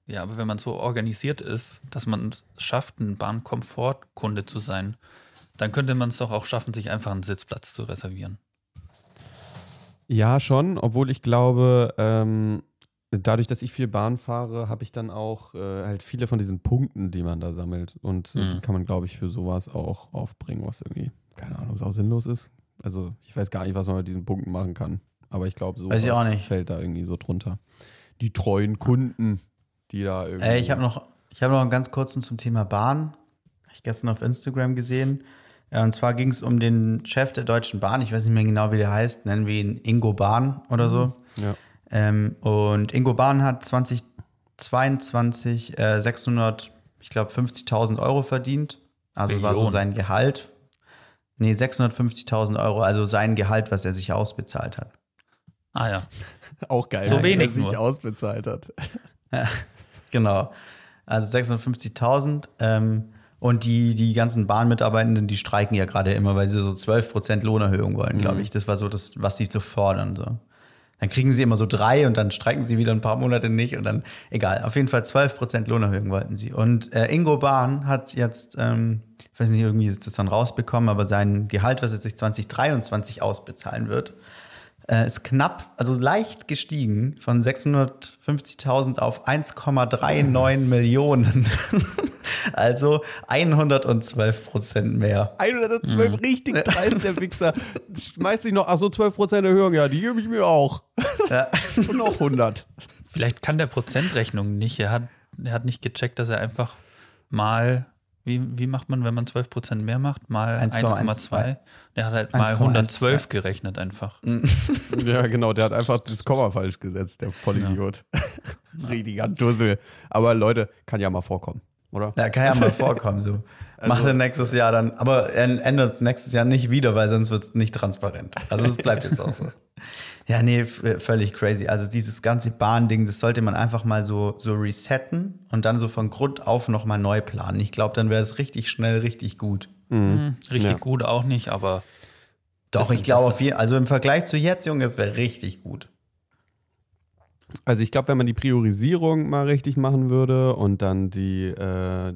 Ja, aber wenn man so organisiert ist, dass man es schafft, ein Bahnkomfortkunde zu sein, Dann könnte man es doch auch schaffen, sich einfach einen Sitzplatz zu reservieren. Ja, schon, obwohl ich glaube, ähm, dadurch, dass ich viel Bahn fahre, habe ich dann auch äh, halt viele von diesen Punkten, die man da sammelt. Und äh, Mhm. die kann man, glaube ich, für sowas auch aufbringen, was irgendwie, keine Ahnung, sau sinnlos ist. Also ich weiß gar nicht, was man mit diesen Punkten machen kann. Aber ich glaube, so Weiß ich auch fällt da irgendwie so drunter. Die treuen Kunden, die da irgendwie. Ey, ich habe noch, ich hab noch einen ganz kurzen zum Thema Bahn. Hab ich gestern auf Instagram gesehen. Und zwar ging es um den Chef der Deutschen Bahn. Ich weiß nicht mehr genau, wie der heißt. Nennen wir ihn Ingo Bahn oder so. Ja. Ähm, und Ingo Bahn hat 2022 äh, 600, ich glaube 50.000 Euro verdient. Also war so sein Gehalt. Nee, 650.000 Euro, also sein Gehalt, was er sich ausbezahlt hat. Ah ja. [LAUGHS] Auch geil, So wenig er sich nur. ausbezahlt hat. [LAUGHS] Genau. Also 650.000. Ähm, und die, die ganzen Bahnmitarbeitenden, die streiken ja gerade immer, weil sie so 12% Lohnerhöhung wollen, glaube ich. Das war so das, was sie so fordern. So. Dann kriegen sie immer so drei und dann streiken sie wieder ein paar Monate nicht und dann, egal, auf jeden Fall 12% Lohnerhöhung wollten sie. Und äh, Ingo Bahn hat jetzt, ähm, ich weiß nicht, irgendwie ist das dann rausbekommen, aber sein Gehalt, was er sich 2023 ausbezahlen wird, äh, ist knapp, also leicht gestiegen von 650.000 auf 1,39 [LAUGHS] Millionen. [LAUGHS] also 112 Prozent mehr. 112 richtig [LAUGHS] dreist, der Wichser. Schmeißt sich noch, ach so, 12% Erhöhung, ja, die gebe ich mir auch. Ja. Und noch 100. Vielleicht kann der Prozentrechnung nicht. Er hat, er hat nicht gecheckt, dass er einfach mal, wie, wie macht man, wenn man 12% mehr macht? Mal 1,12. 1,2. Der hat halt mal 1,12. 112 gerechnet einfach. [LAUGHS] Ja, genau, der hat einfach das Komma falsch gesetzt, der Vollidiot. [LAUGHS] Richtiger Dussel. Aber Leute, kann ja mal vorkommen, oder? Ja, kann ja mal [LAUGHS] vorkommen so. Macht er nächstes Jahr dann, aber er ändert nächstes Jahr nicht wieder, weil sonst wird es nicht transparent. Also es bleibt jetzt auch so. Ja, nee, f- völlig crazy. Also dieses ganze Bahnding, das sollte man einfach mal so, so resetten und dann so von Grund auf nochmal neu planen. Ich glaube, dann wäre es richtig schnell, richtig gut. Hm, richtig Ja. gut auch nicht, aber Doch, ich glaube auf jeden also im Vergleich zu jetzt, Junge, es wäre richtig gut. Also ich glaube, wenn man die Priorisierung mal richtig machen würde und dann die äh,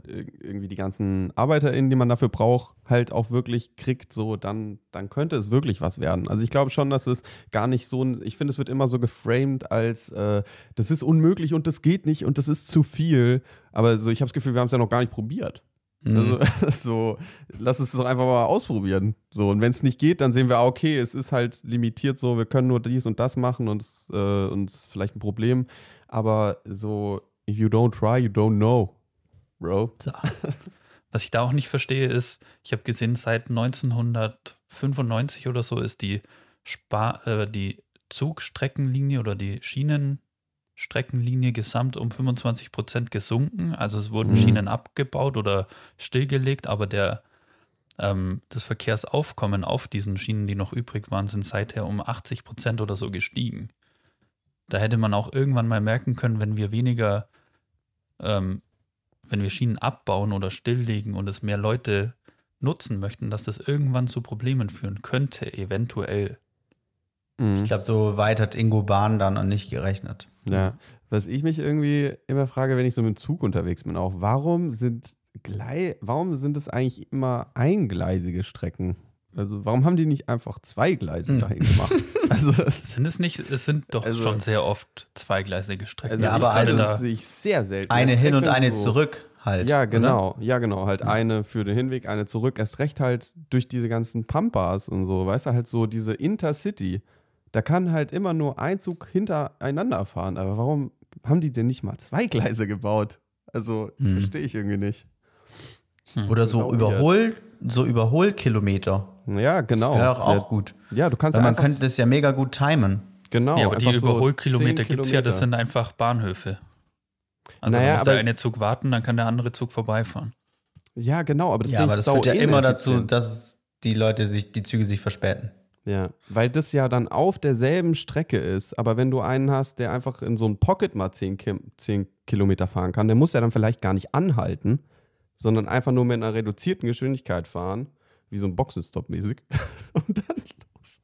irgendwie die ganzen ArbeiterInnen, die man dafür braucht, halt auch wirklich kriegt, so dann, dann könnte es wirklich was werden. Also ich glaube schon, dass es gar nicht so, ein- ich finde, es wird immer so geframed als äh, das ist unmöglich und das geht nicht und das ist zu viel. Aber so, ich habe das Gefühl, wir haben es ja noch gar nicht probiert. Mhm. Also, [LAUGHS] so, lass es doch einfach mal ausprobieren. So, und wenn es nicht geht, dann sehen wir, ah, okay, es ist halt limitiert so, wir können nur dies und das machen und es äh, und es ist vielleicht ein Problem. Aber so, if you don't try, you don't know, bro. Was ich da auch nicht verstehe, ist, ich habe gesehen, seit 1995 oder so ist die, Spar äh, die Zugstreckenlinie oder die Schienenstreckenlinie gesamt um 25 Prozent gesunken. Also es wurden Mhm. Schienen abgebaut oder stillgelegt, aber der, ähm, das Verkehrsaufkommen auf diesen Schienen, die noch übrig waren, sind seither um 80 Prozent oder so gestiegen. Da hätte man auch irgendwann mal merken können, wenn wir weniger ähm, wenn wir Schienen abbauen oder stilllegen und es mehr Leute nutzen möchten, dass das irgendwann zu Problemen führen könnte, eventuell. Mhm. Ich glaube, so weit hat Ingo Bahn dann an nicht gerechnet. Ja, was ich mich irgendwie immer frage, wenn ich so mit dem Zug unterwegs bin, auch, warum sind Glei warum sind es eigentlich immer eingleisige Strecken? Also warum haben die nicht einfach zwei Gleise Hm. dahin gemacht? [LAUGHS] also, es- Sind es nicht, es sind doch Also- schon sehr oft zweigleisige Strecken. also Ja, aber also- das sehe ich sehr selten. Eine hin und eine so- zurück halt. Ja, oder? genau. Ja, genau. Halt eine für den Hinweg, eine zurück. Erst recht halt durch diese ganzen Pampas und so. Weißt du, halt so diese Intercity. Da kann halt immer nur ein Zug hintereinander fahren. Aber warum haben die denn nicht mal zwei Gleise gebaut? Also, das Hm. verstehe ich irgendwie nicht. Oder Sau so weird. Überhol, so Überholkilometer. Ja, genau. Wäre doch auch Ja, gut. Ja, du kannst Weil man könnte das ja mega gut timen. genau. ja, aber die so Überholkilometer 10 gibt es ja, das sind einfach Bahnhöfe. Also Naja, muss der eine Zug warten, dann kann der andere Zug vorbeifahren. Ja, genau. Aber das, ja, aber das führt ja immer dazu, dass die Leute sich, die Züge sich verspäten. Ja, weil das ja dann auf derselben Strecke ist. Aber wenn du einen hast, der einfach in so ein Pocket mal 10, Kim 10 Kilometer fahren kann, der muss ja dann vielleicht gar nicht anhalten, sondern einfach nur mit einer reduzierten Geschwindigkeit fahren, wie so ein Boxenstopp mäßig. [LAUGHS] Und dann los.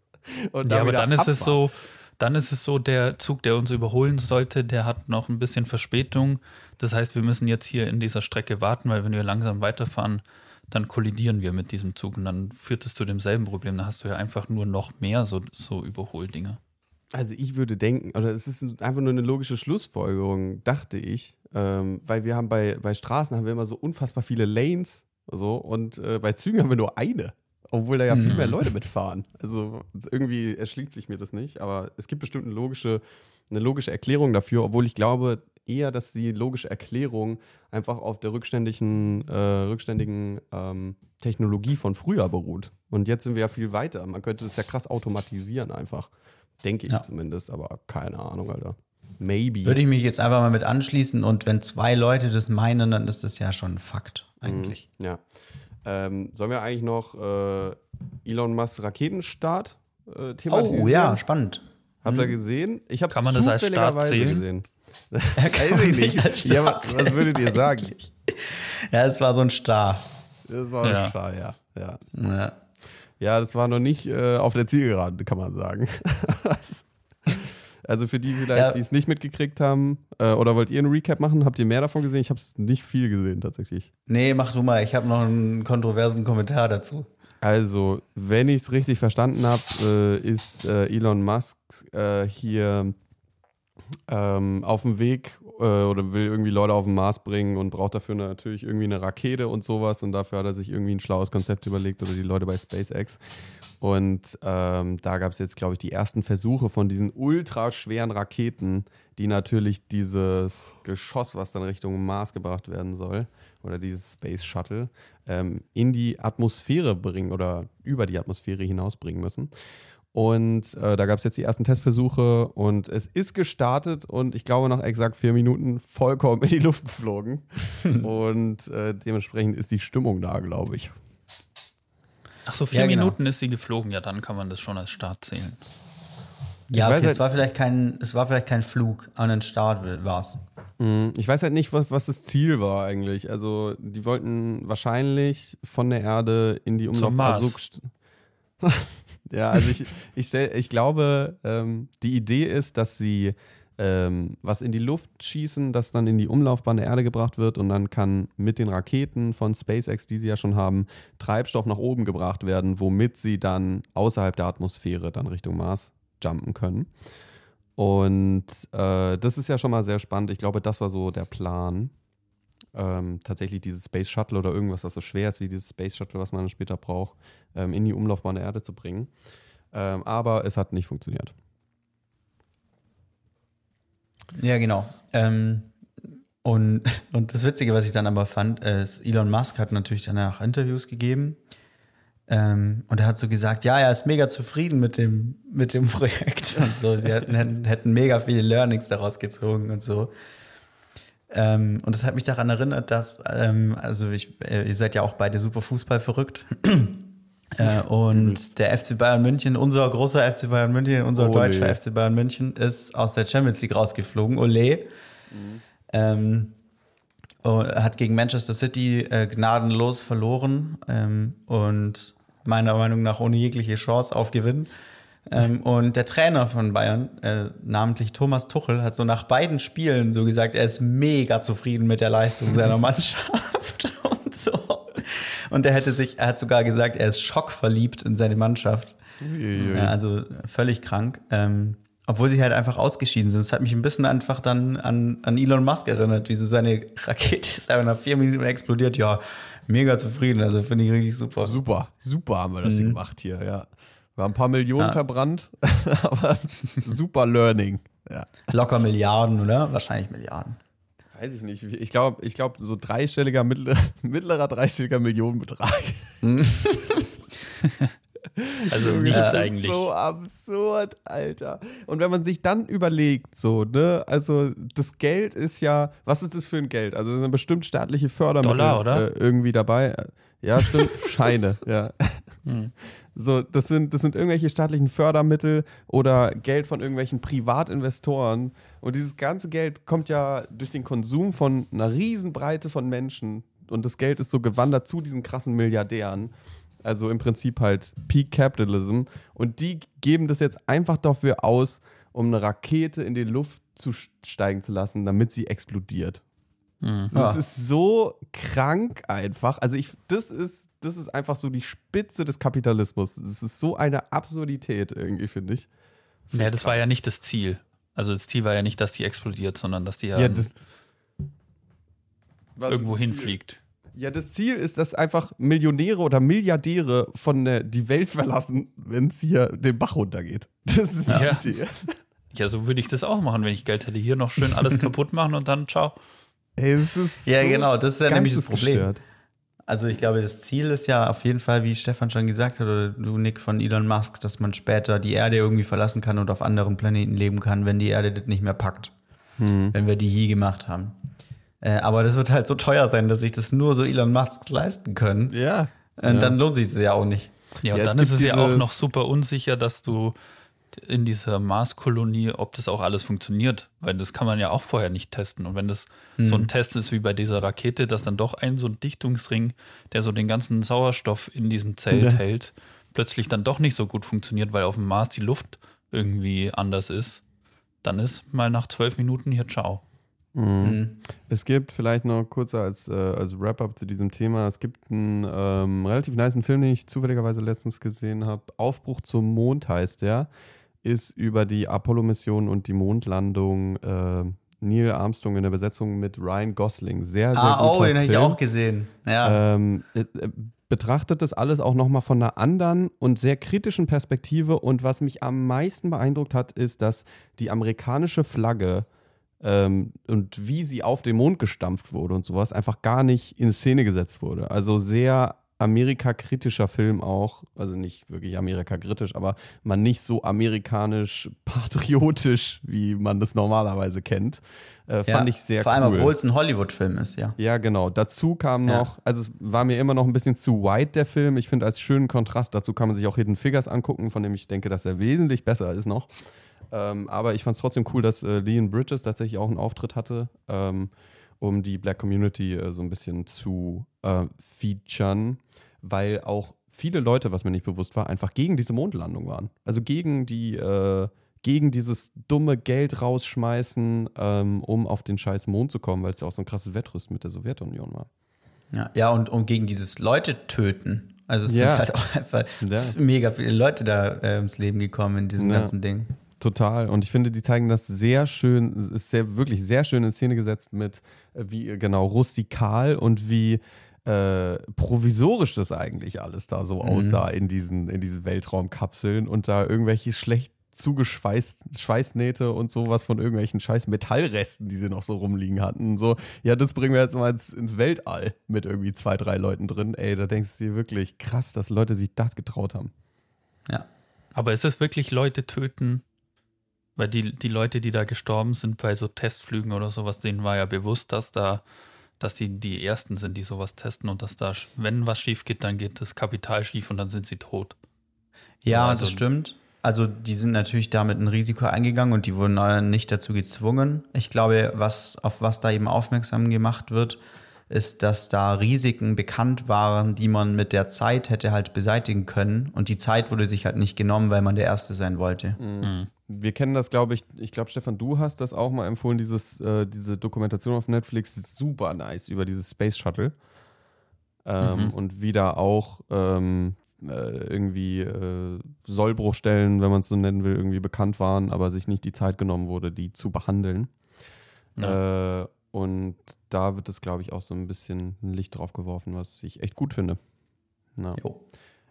Und Ja, aber dann ist es abfahren. so, dann ist es so, der Zug, der uns überholen sollte, der hat noch ein bisschen Verspätung. Das heißt, wir müssen jetzt hier in dieser Strecke warten, weil wenn wir langsam weiterfahren, dann kollidieren wir mit diesem Zug und dann führt es zu demselben Problem. Dann hast du ja einfach nur noch mehr so, so Überholdinger. Also ich würde denken, oder es ist einfach nur eine logische Schlussfolgerung, dachte ich, ähm, weil wir haben bei, bei Straßen haben wir immer so unfassbar viele Lanes so und äh, bei Zügen haben wir nur eine, obwohl da ja viel mehr Mhm. Leute mitfahren. Also irgendwie erschließt sich mir das nicht, aber es gibt bestimmt eine logische, eine logische Erklärung dafür, obwohl ich glaube eher, dass die logische Erklärung einfach auf der rückständigen, äh, rückständigen ähm, Technologie von früher beruht. Und jetzt sind wir ja viel weiter. Man könnte das ja krass automatisieren einfach. Denke ich Ja. zumindest, aber keine Ahnung, Alter. Maybe. Würde ich mich jetzt einfach mal mit anschließen und wenn zwei Leute das meinen, dann ist das ja schon ein Fakt eigentlich. Ja. Ähm, sollen wir eigentlich noch äh, Elon Musk Raketenstart äh, thematisieren? Oh ja, spannend. Habt ihr gesehen? Ich habe Kann man das als Start zählen? gesehen. [LAUGHS] Kann Weiß ich nicht. als Ja, Start was, was würdet ihr sagen? Ja, es war so ein Star. Das war Ja. ein Star, ja. ja. Ja. Ja, das war noch nicht äh, auf der Zielgeraden, kann man sagen. [LAUGHS] also für die vielleicht, Ja. die es nicht mitgekriegt haben, äh, oder wollt ihr einen Recap machen? Habt ihr mehr davon gesehen? Ich habe es nicht viel gesehen tatsächlich. Nee, mach du mal. Ich habe noch einen kontroversen Kommentar dazu. Also, wenn ich es richtig verstanden habe, äh, ist äh, Elon Musk äh, hier ähm, auf dem Weg äh, oder will irgendwie Leute auf den Mars bringen und braucht dafür natürlich irgendwie eine Rakete und sowas. Und dafür hat er sich irgendwie ein schlaues Konzept überlegt oder die Leute bei SpaceX. Und ähm, da gab es jetzt, glaube ich, die ersten Versuche von diesen ultraschweren Raketen, die natürlich dieses Geschoss, was dann Richtung Mars gebracht werden soll, oder dieses Space Shuttle, ähm, in die Atmosphäre bringen oder über die Atmosphäre hinausbringen müssen. Und äh, da gab es jetzt die ersten Testversuche und es ist gestartet und ich glaube nach exakt vier Minuten vollkommen in die Luft geflogen. [LAUGHS] und äh, dementsprechend ist die Stimmung da, glaube ich. Ach so, vier Ja, genau. Minuten ist sie geflogen. Ja, dann kann man das schon als Start zählen. Ja, okay, halt- es war vielleicht kein, es war vielleicht kein Flug an den Start war es. Mm, Ich weiß halt nicht, was, was das Ziel war eigentlich. Also, die wollten wahrscheinlich von der Erde in die Umlauf. Mars. [LAUGHS] Ja, also ich, ich, stell, ich glaube, ähm, die Idee ist, dass sie ähm, was in die Luft schießen, das dann in die Umlaufbahn der Erde gebracht wird und dann kann mit den Raketen von SpaceX, die sie ja schon haben, Treibstoff nach oben gebracht werden, womit sie dann außerhalb der Atmosphäre dann Richtung Mars jumpen können. Und äh, das ist ja schon mal sehr spannend. Ich glaube, das war so der Plan. Ähm, tatsächlich dieses Space Shuttle oder irgendwas, was so schwer ist wie dieses Space Shuttle, was man später braucht, ähm, in die Umlaufbahn der Erde zu bringen. Ähm, aber es hat nicht funktioniert. Ja, genau. Ähm, und, [LAUGHS] und das Witzige, was ich dann aber fand, ist, Elon Musk hat natürlich danach Interviews gegeben. Ähm, und er hat so gesagt, ja, er ist mega zufrieden mit dem, mit dem [LAUGHS] Projekt und so. Sie hätten, hätten, mega viele Learnings daraus gezogen und so. Ähm, und das hat mich daran erinnert, dass, ähm, also ich, äh, ihr seid ja auch beide super Fußball verrückt. [CLEARS THROAT] äh, und der FC Bayern München, unser großer FC Bayern München, unser Ole. deutscher FC Bayern München, ist aus der Champions League rausgeflogen. Ole. Ähm, und hat gegen Manchester City äh, gnadenlos verloren ähm, und meiner Meinung nach ohne jegliche Chance auf Gewinn. Ähm, und der Trainer von Bayern, äh, namentlich Thomas Tuchel, hat so nach beiden Spielen so gesagt, er ist mega zufrieden mit der Leistung seiner [LAUGHS] Mannschaft. Und er hätte sich, er hat sogar gesagt, er ist schockverliebt in seine Mannschaft. Ja, also völlig krank. Ähm, obwohl sie halt einfach ausgeschieden sind. Das hat mich ein bisschen einfach dann an, an Elon Musk erinnert, wie so seine Rakete ist einfach nach vier Minuten explodiert. Ja, mega zufrieden. Also finde ich richtig super. Super, super haben wir das hier gemacht hier, ja. Wir haben ein paar Millionen Ja. verbrannt, [LAUGHS] aber super Learning. Ja. Locker Milliarden, oder? Wahrscheinlich Milliarden. Weiß ich nicht. Ich glaube, ich glaub, so dreistelliger, mittler, [LAUGHS] mittlerer dreistelliger Millionenbetrag. [LAUGHS] Also nichts Das ist eigentlich. So absurd, Alter. Und wenn man sich dann überlegt, so, ne, also das Geld ist ja, was ist das für ein Geld? Also da sind bestimmt staatliche Fördermittel Dollar, oder? Äh, irgendwie dabei. Ja, stimmt, [LAUGHS] Scheine, ja. Hm. So, das sind, das sind irgendwelche staatlichen Fördermittel oder Geld von irgendwelchen Privatinvestoren. Und dieses ganze Geld kommt ja durch den Konsum von einer Riesenbreite von Menschen. Und das Geld ist so gewandert zu diesen krassen Milliardären. Also im Prinzip halt Peak Capitalism. Und die geben das jetzt einfach dafür aus, um eine Rakete in die Luft zu steigen zu lassen, damit sie explodiert. Mhm. Das Ja. ist so krank einfach. Also ich, das ist, das ist einfach so die Spitze des Kapitalismus. Das ist so eine Absurdität irgendwie, finde ich. Ja, das war ja nicht das Ziel. Also das Ziel war ja nicht, dass die explodiert, sondern dass die ja, Ja, das, Was irgendwo hinfliegt. Ja, das Ziel ist, dass einfach Millionäre oder Milliardäre von der, die Welt verlassen, wenn es hier den Bach runtergeht. Das ist Ja. die Idee. Ja, so würde ich das auch machen, wenn ich Geld hätte. Hier noch schön alles [LAUGHS] kaputt machen und dann ciao. Ey, das ist Ja, so genau, das ist ja nämlich das Problem. geistesgestört. Also ich glaube, das Ziel ist ja auf jeden Fall, wie Stefan schon gesagt hat, oder du, Nick, von Elon Musk, dass man später die Erde irgendwie verlassen kann und auf anderen Planeten leben kann, wenn die Erde das nicht mehr packt. Wenn wir die hier gemacht haben. Äh, aber das wird halt so teuer sein, dass sich das nur so Elon Musks leisten können. Ja. Und ja. dann lohnt sich das ja auch nicht. Ja, und Ja, es dann ist es ja auch noch super unsicher, dass du in dieser Marskolonie, ob das auch alles funktioniert, weil das kann man ja auch vorher nicht testen. Und wenn das so Hm. ein Test ist wie bei dieser Rakete, dass dann doch ein so ein Dichtungsring, der so den ganzen Sauerstoff in diesem Zelt Ja. hält, plötzlich dann doch nicht so gut funktioniert, weil auf dem Mars die Luft irgendwie anders ist, dann ist mal nach zwölf Minuten hier ciao. Mhm. Es gibt vielleicht noch kurz als, äh, als Wrap-up zu diesem Thema, es gibt einen ähm, relativ niceen Film, den ich zufälligerweise letztens gesehen habe. Aufbruch zum Mond heißt der. Ist über die Apollo-Mission und die Mondlandung äh, Neil Armstrong in der Besetzung mit Ryan Gosling. Sehr, sehr Ah, guter oh, den habe ich auch gesehen. Ja. Ähm, äh, äh, betrachtet das alles auch nochmal von einer anderen und sehr kritischen Perspektive. Und was mich am meisten beeindruckt hat, ist, dass die amerikanische Flagge ähm, und wie sie auf den Mond gestampft wurde und sowas einfach gar nicht in Szene gesetzt wurde. Also sehr Amerika-kritischer Film auch, also nicht wirklich Amerika-kritisch, aber man nicht so amerikanisch [LAUGHS] patriotisch, wie man das normalerweise kennt. Äh, ja. Fand ich sehr Vor allem, cool. obwohl es ein Hollywood-Film ist, ja. Ja, genau. Dazu kam Ja. noch, also es war mir immer noch ein bisschen zu white, der Film. Ich finde, als schönen Kontrast dazu kann man sich auch Hidden Figures angucken, von dem ich denke, dass er wesentlich besser ist noch. Ähm, aber ich fand es trotzdem cool, dass äh, Leon Bridges tatsächlich auch einen Auftritt hatte, ähm, um die Black Community äh, so ein bisschen zu äh, featuren, weil auch viele Leute, was mir nicht bewusst war, einfach gegen diese Mondlandung waren. Also gegen die, äh, gegen dieses dumme Geld rausschmeißen, ähm, um auf den scheiß Mond zu kommen, weil es ja auch so ein krasses Wettrüsten mit der Sowjetunion war. Ja, ja und, und gegen dieses Leute töten. Also es Ja. sind halt auch einfach Ja. mega viele Leute da äh, ins Leben gekommen in diesem Ja. ganzen Ding. Total. Und ich finde, die zeigen das sehr schön, es ist sehr, wirklich sehr schön in Szene gesetzt mit, wie äh, genau rustikal und wie äh, provisorisch das eigentlich alles da so aussah in diesen, in diesen Weltraumkapseln und da irgendwelche schlecht zugeschweißt Schweißnähte und sowas von irgendwelchen scheiß Metallresten, die sie noch so rumliegen hatten. So, ja, das bringen wir jetzt mal ins, ins Weltall mit irgendwie zwei, drei Leuten drin. Ey, da denkst du dir wirklich krass, dass Leute sich das getraut haben. Ja. Aber ist es wirklich Leute töten? Weil die, die Leute, die da gestorben sind bei so Testflügen oder sowas, denen war ja bewusst, dass da, dass die die Ersten sind, die sowas testen und dass da, wenn was schief geht, dann geht das Kapital schief und dann sind sie tot. Ja, Also- das stimmt. Also die sind natürlich damit ein Risiko eingegangen und die wurden nicht dazu gezwungen. Ich glaube, was, auf was da eben aufmerksam gemacht wird, ist, dass da Risiken bekannt waren, die man mit der Zeit hätte halt beseitigen können. Und die Zeit wurde sich halt nicht genommen, weil man der Erste sein wollte. Wir kennen das, glaube ich. Ich glaube, Stefan, du hast das auch mal empfohlen, dieses, äh, diese Dokumentation auf Netflix. Super nice über dieses Space Shuttle. Ähm, Mhm. Und wie da auch ähm, äh, irgendwie äh, Sollbruchstellen, wenn man es so nennen will, irgendwie bekannt waren, aber sich nicht die Zeit genommen wurde, die zu behandeln. Äh, und da wird es, glaube ich, auch so ein bisschen ein Licht drauf geworfen, was ich echt gut finde. Ja.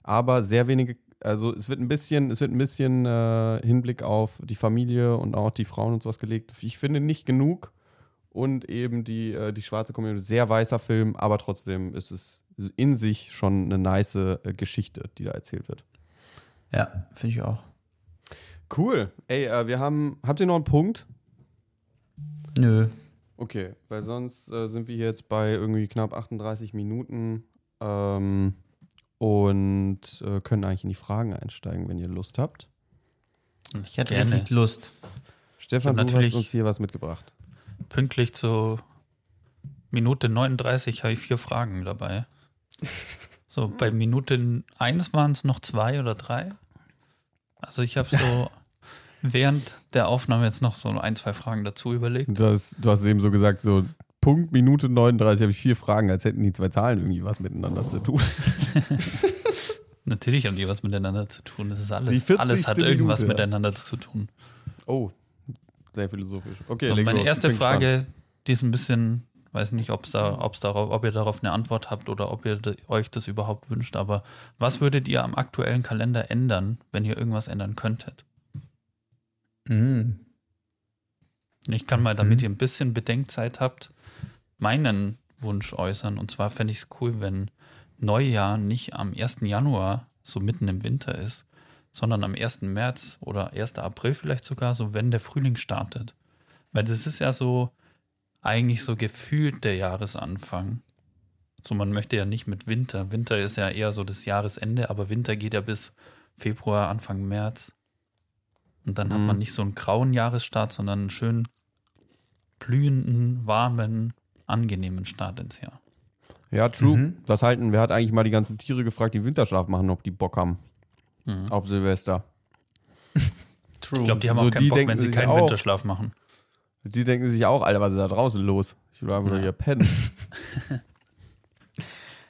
Aber sehr wenige, also es wird ein bisschen, es wird ein bisschen äh, Hinblick auf die Familie und auch die Frauen und sowas gelegt. Ich finde nicht genug und eben die, äh, die schwarze Community, sehr weißer Film, aber trotzdem ist es in sich schon eine nice äh, Geschichte, die da erzählt wird. Ja, finde ich auch. Cool. Ey, äh, wir haben, habt ihr noch einen Punkt? Nö. Okay, weil sonst äh, sind wir jetzt bei irgendwie knapp 38 Minuten ähm, und äh, können eigentlich in die Fragen einsteigen, wenn ihr Lust habt. Ich hätte Gerne. richtig Lust. Stefan, du natürlich- hast uns hier was mitgebracht. Pünktlich zu Minute 39 habe ich vier Fragen dabei. [LAUGHS] So, bei Minute 1 waren es noch zwei oder drei. Also ich habe so [LAUGHS] während der Aufnahme jetzt noch so ein, zwei Fragen dazu überlegt. Du hast, du hast eben so gesagt, so Punkt Minute 39 habe ich vier Fragen, als hätten die zwei Zahlen irgendwie was miteinander zu tun. [LAUGHS] Natürlich haben die was miteinander zu tun. Das ist alles. 40. Alles hat irgendwas Minute. miteinander zu tun. Oh, sehr philosophisch. Okay, So, meine los. erste Frage, die ist ein bisschen, weiß nicht, ob's da, ob's darauf, ob ihr darauf eine Antwort habt oder ob ihr euch das überhaupt wünscht, aber was würdet ihr am aktuellen Kalender ändern, wenn ihr irgendwas ändern könntet? Mhm. Ich kann mal, damit Mhm. ihr ein bisschen Bedenkzeit habt, meinen Wunsch äußern. Und zwar fände ich es cool, wenn Neujahr nicht am 1. Januar so mitten im Winter ist, sondern am 1. März oder 1. April vielleicht sogar, so wenn der Frühling startet. Weil das ist ja so eigentlich so gefühlt der Jahresanfang. So, man möchte ja nicht mit Winter. Winter ist ja eher so das Jahresende, aber Winter geht ja bis Februar, Anfang März. Und dann hat Mhm. man nicht so einen grauen Jahresstart, sondern einen schönen blühenden, warmen, angenehmen Start ins Jahr. Ja, true. Mhm. Was halten? Wer hat eigentlich mal die ganzen Tiere gefragt, die Winterschlaf machen, ob die Bock haben Mhm. auf Silvester? [LAUGHS] True. Ich glaube, die haben So, auch keinen die Bock, denken wenn sie keinen auch- Winterschlaf machen. Die denken sich auch, Alter, was ist da draußen los? Ich will einfach nur Ja. hier pennen. [LAUGHS]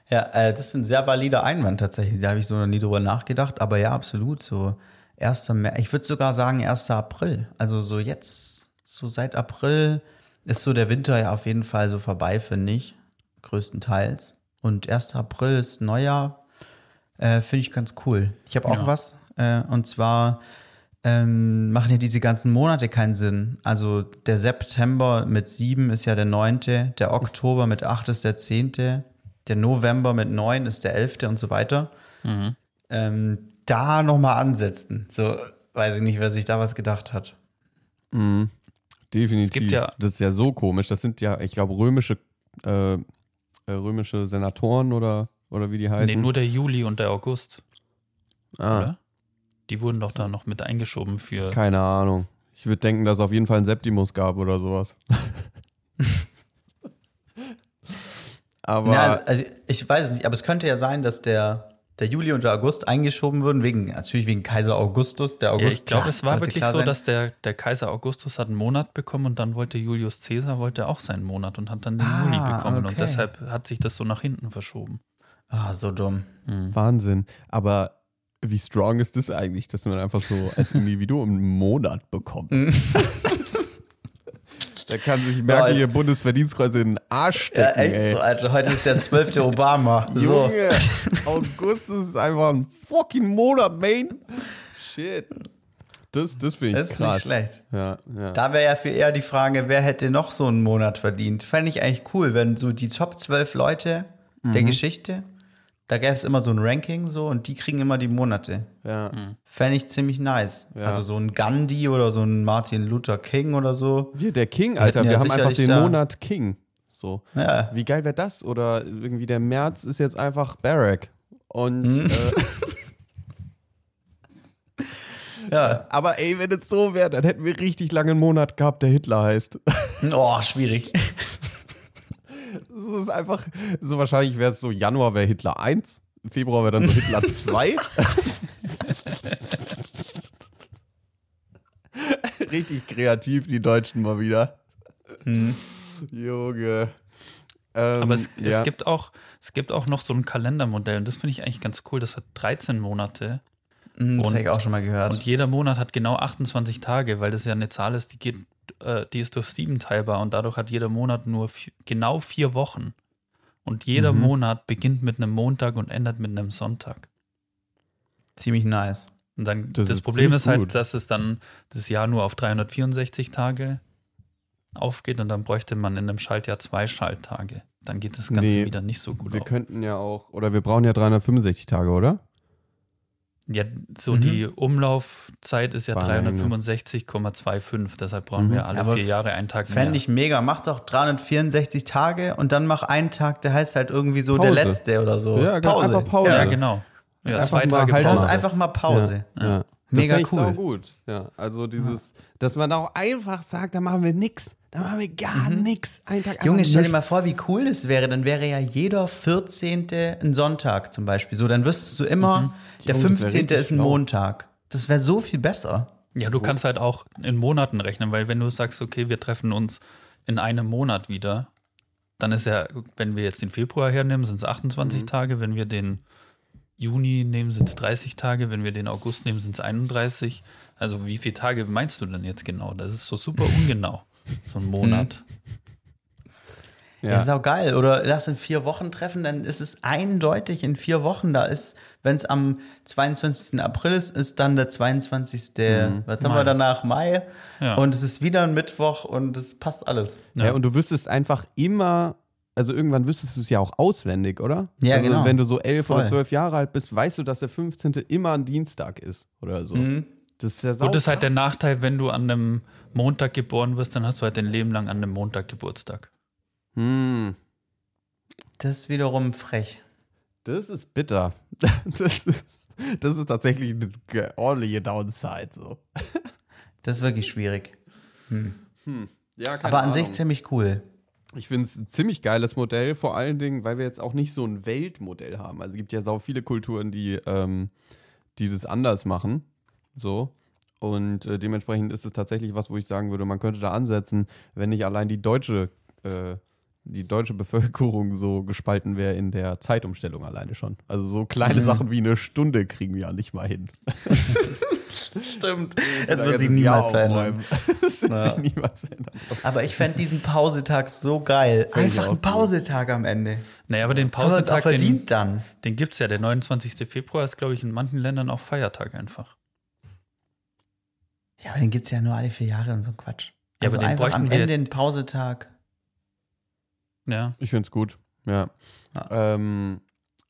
Ja, äh, das ist ein sehr valider Einwand tatsächlich. Da habe ich so noch nie drüber nachgedacht. Aber ja, absolut. So 1. März. Ich würde sogar sagen 1. April. Also so jetzt, so seit April ist so der Winter ja auf jeden Fall so vorbei, finde ich. Größtenteils. Und 1. April ist Neujahr. Äh, finde ich ganz cool. Ich habe auch Ja. was. Äh, und zwar ähm, machen ja diese ganzen Monate keinen Sinn. Also der September mit sieben ist ja der neunte, der Oktober mit acht ist der zehnte, der November mit neun ist der elfte und so weiter. Mhm. Ähm, da nochmal ansetzen. So, weiß ich nicht, wer sich da was gedacht hat. Mhm. Definitiv. gibt ja- das ist ja so komisch. Das sind ja, ich glaube, römische, äh, äh, römische Senatoren oder, oder wie die heißen. Nee, nur der Juli und der August, ah, oder? Die wurden doch da noch mit eingeschoben für. Keine Ahnung. Ich würde denken, dass es auf jeden Fall einen Septimus gab oder sowas. [LAUGHS] Aber Ja, also ich weiß es nicht, aber es könnte ja sein, dass der, der Juli und der August eingeschoben wurden, wegen, natürlich wegen Kaiser Augustus. Der Ja, August, ich glaube, es war wirklich so, sein. dass der, der Kaiser Augustus hat einen Monat bekommen und dann wollte Julius Caesar wollte auch seinen Monat und hat dann den Ah, Juli bekommen okay. und deshalb hat sich das so nach hinten verschoben. Ah, so dumm. Wahnsinn. Aber wie strong ist das eigentlich, dass man einfach so als [LAUGHS] Individuum einen Monat bekommt? [LAUGHS] da kann sich Merkel jetzt- ihr Bundesverdienstkreuz in den Arsch Ja, stecken, echt ey. so, Alter. Heute ist der 12. Obama. [LAUGHS] So. Junge, August ist einfach ein fucking Monat, man. Shit. Das, das finde ich Das ist krass. nicht schlecht. Ja, ja. Da wäre ja viel eher die Frage, wer hätte noch so einen Monat verdient? Fände ich eigentlich cool, wenn so die Top 12 Leute der Mhm. Geschichte, da gäbe es immer so ein Ranking so und die kriegen immer die Monate. ja. Fände ich ziemlich nice. Ja. Also so ein Gandhi oder so ein Martin Luther King oder so. Hier, der King, Alter. Wir ja haben einfach den da- Monat King. So. Ja. Wie geil wäre das? Oder irgendwie der März ist jetzt einfach Barack. Und Mhm. äh, [LAUGHS] Ja. aber ey, wenn es so wäre, dann hätten wir richtig lange einen Monat gehabt, der Hitler heißt. Oh, schwierig. [LAUGHS] Das ist einfach, so wahrscheinlich wäre es so, Januar wäre Hitler 1, Februar wäre dann so Hitler [LAUGHS] 2. Richtig kreativ, die Deutschen mal wieder. Junge. Ähm, Aber es, ja. es, gibt auch, es gibt auch noch so ein Kalendermodell und das finde ich eigentlich ganz cool. Das hat 13 Monate Hm, Das Und- habe ich auch schon mal gehört. und jeder Monat hat genau 28 Tage, weil das ja eine Zahl ist, die geht, äh, die ist durch sieben teilbar und dadurch hat jeder Monat nur vi- genau vier Wochen. Und jeder Mhm. Monat beginnt mit einem Montag und endet mit einem Sonntag. Ziemlich nice. Und dann Das das, ist Problem ist halt, gut. dass es dann das Jahr nur auf 364 Tage aufgeht und dann bräuchte man in einem Schaltjahr zwei Schalttage. Dann geht das Ganze Nee, wieder nicht so gut wir auf. könnten ja auch, oder wir brauchen ja 365 Tage, oder? Ja, so Mhm. die Umlaufzeit ist ja War eine- 365,25. Deshalb brauchen Mhm. wir alle Aber vier Jahre einen Tag mehr. Fände ich mega. Mach doch 364 Tage und dann mach einen Tag, der heißt halt irgendwie so Pause. der letzte oder so. Ja, genau, einfach Pause. ja, Ja, genau. Ja, Einfach zwei Tage halt Das Pause. ist einfach mal Pause. Ja. ja. Mega ich cool. sau gut. Ja, also dieses, dass man auch einfach sagt, da machen wir nix. Da machen wir gar nix. Einen Tag Junge, stell dir nichts. mal vor, wie cool das wäre. Dann wäre ja jeder 14. ein Sonntag zum Beispiel. So, dann wüsstest du immer, der Junge, das wär 15. richtig ist ein. Montag. Das wäre so viel besser. Ja, du kannst halt auch in Monaten rechnen, weil wenn du sagst, okay, wir treffen uns in einem Monat wieder, dann ist ja, wenn wir jetzt den Februar hernehmen, sind es 28 Tage. Wenn wir den Juni nehmen, sind es 30 Tage. Wenn wir den August nehmen, sind es 31. Also wie viele Tage meinst du denn jetzt genau? Das ist so super ungenau, so ein Monat. [LAUGHS] Ja. Ja. ist auch geil. Oder lass in vier Wochen treffen, dann ist es eindeutig in vier Wochen. Da ist, wenn es am 22. April ist, ist dann der 22. Was haben Mai. wir danach? Mai. Ja. Und es ist wieder ein Mittwoch und es passt alles. Ja. und du wüsstest einfach immer, also irgendwann wüsstest du es ja auch auswendig, oder? Ja, also genau. Wenn du so elf Voll. oder zwölf Jahre alt bist, weißt du, dass der 15. immer ein Dienstag ist oder so. Das ist ja sau Gut, das ist halt der. Nachteil, wenn du an einem Montag geboren wirst, dann hast du halt dein Leben lang an einem Montag Geburtstag. Hm, Das ist wiederum frech. das ist bitter. [LAUGHS] Das ist, das ist tatsächlich eine ordentliche Downside. So. [LAUGHS] Das ist wirklich schwierig. Ja, keine Aber an sich Ahnung. ziemlich cool. Ich finde es ein ziemlich geiles Modell, vor allen Dingen, weil wir jetzt auch nicht so ein Weltmodell haben. Also es gibt ja sau viele Kulturen, die, ähm, die das anders machen. So. Und äh, dementsprechend ist es tatsächlich was, wo ich sagen würde, man könnte da ansetzen, wenn nicht allein die deutsche, äh, die deutsche Bevölkerung so gespalten wäre in der Zeitumstellung alleine schon. Also so kleine Sachen wie eine Stunde kriegen wir ja nicht mal hin. [LAUGHS] Stimmt. Es wird sich niemals verändern. Das [LAUGHS] wird Ja. sich niemals verändern. Aber ich fände diesen Pausetag so geil. Fänd Einfach ein gut. Pausetag am Ende. Naja, aber den Pausetag, den, verdient dann. den gibt es ja. Der 29. Februar ist, glaube ich, in manchen Ländern auch Feiertag einfach. Ja, aber den gibt es ja nur alle vier Jahre und so ein Quatsch. Ja, Also aber den einfach am bräuchten wir- Ende den Pausetag. Ja. Ich finde es gut. Ja. Ja. Ähm,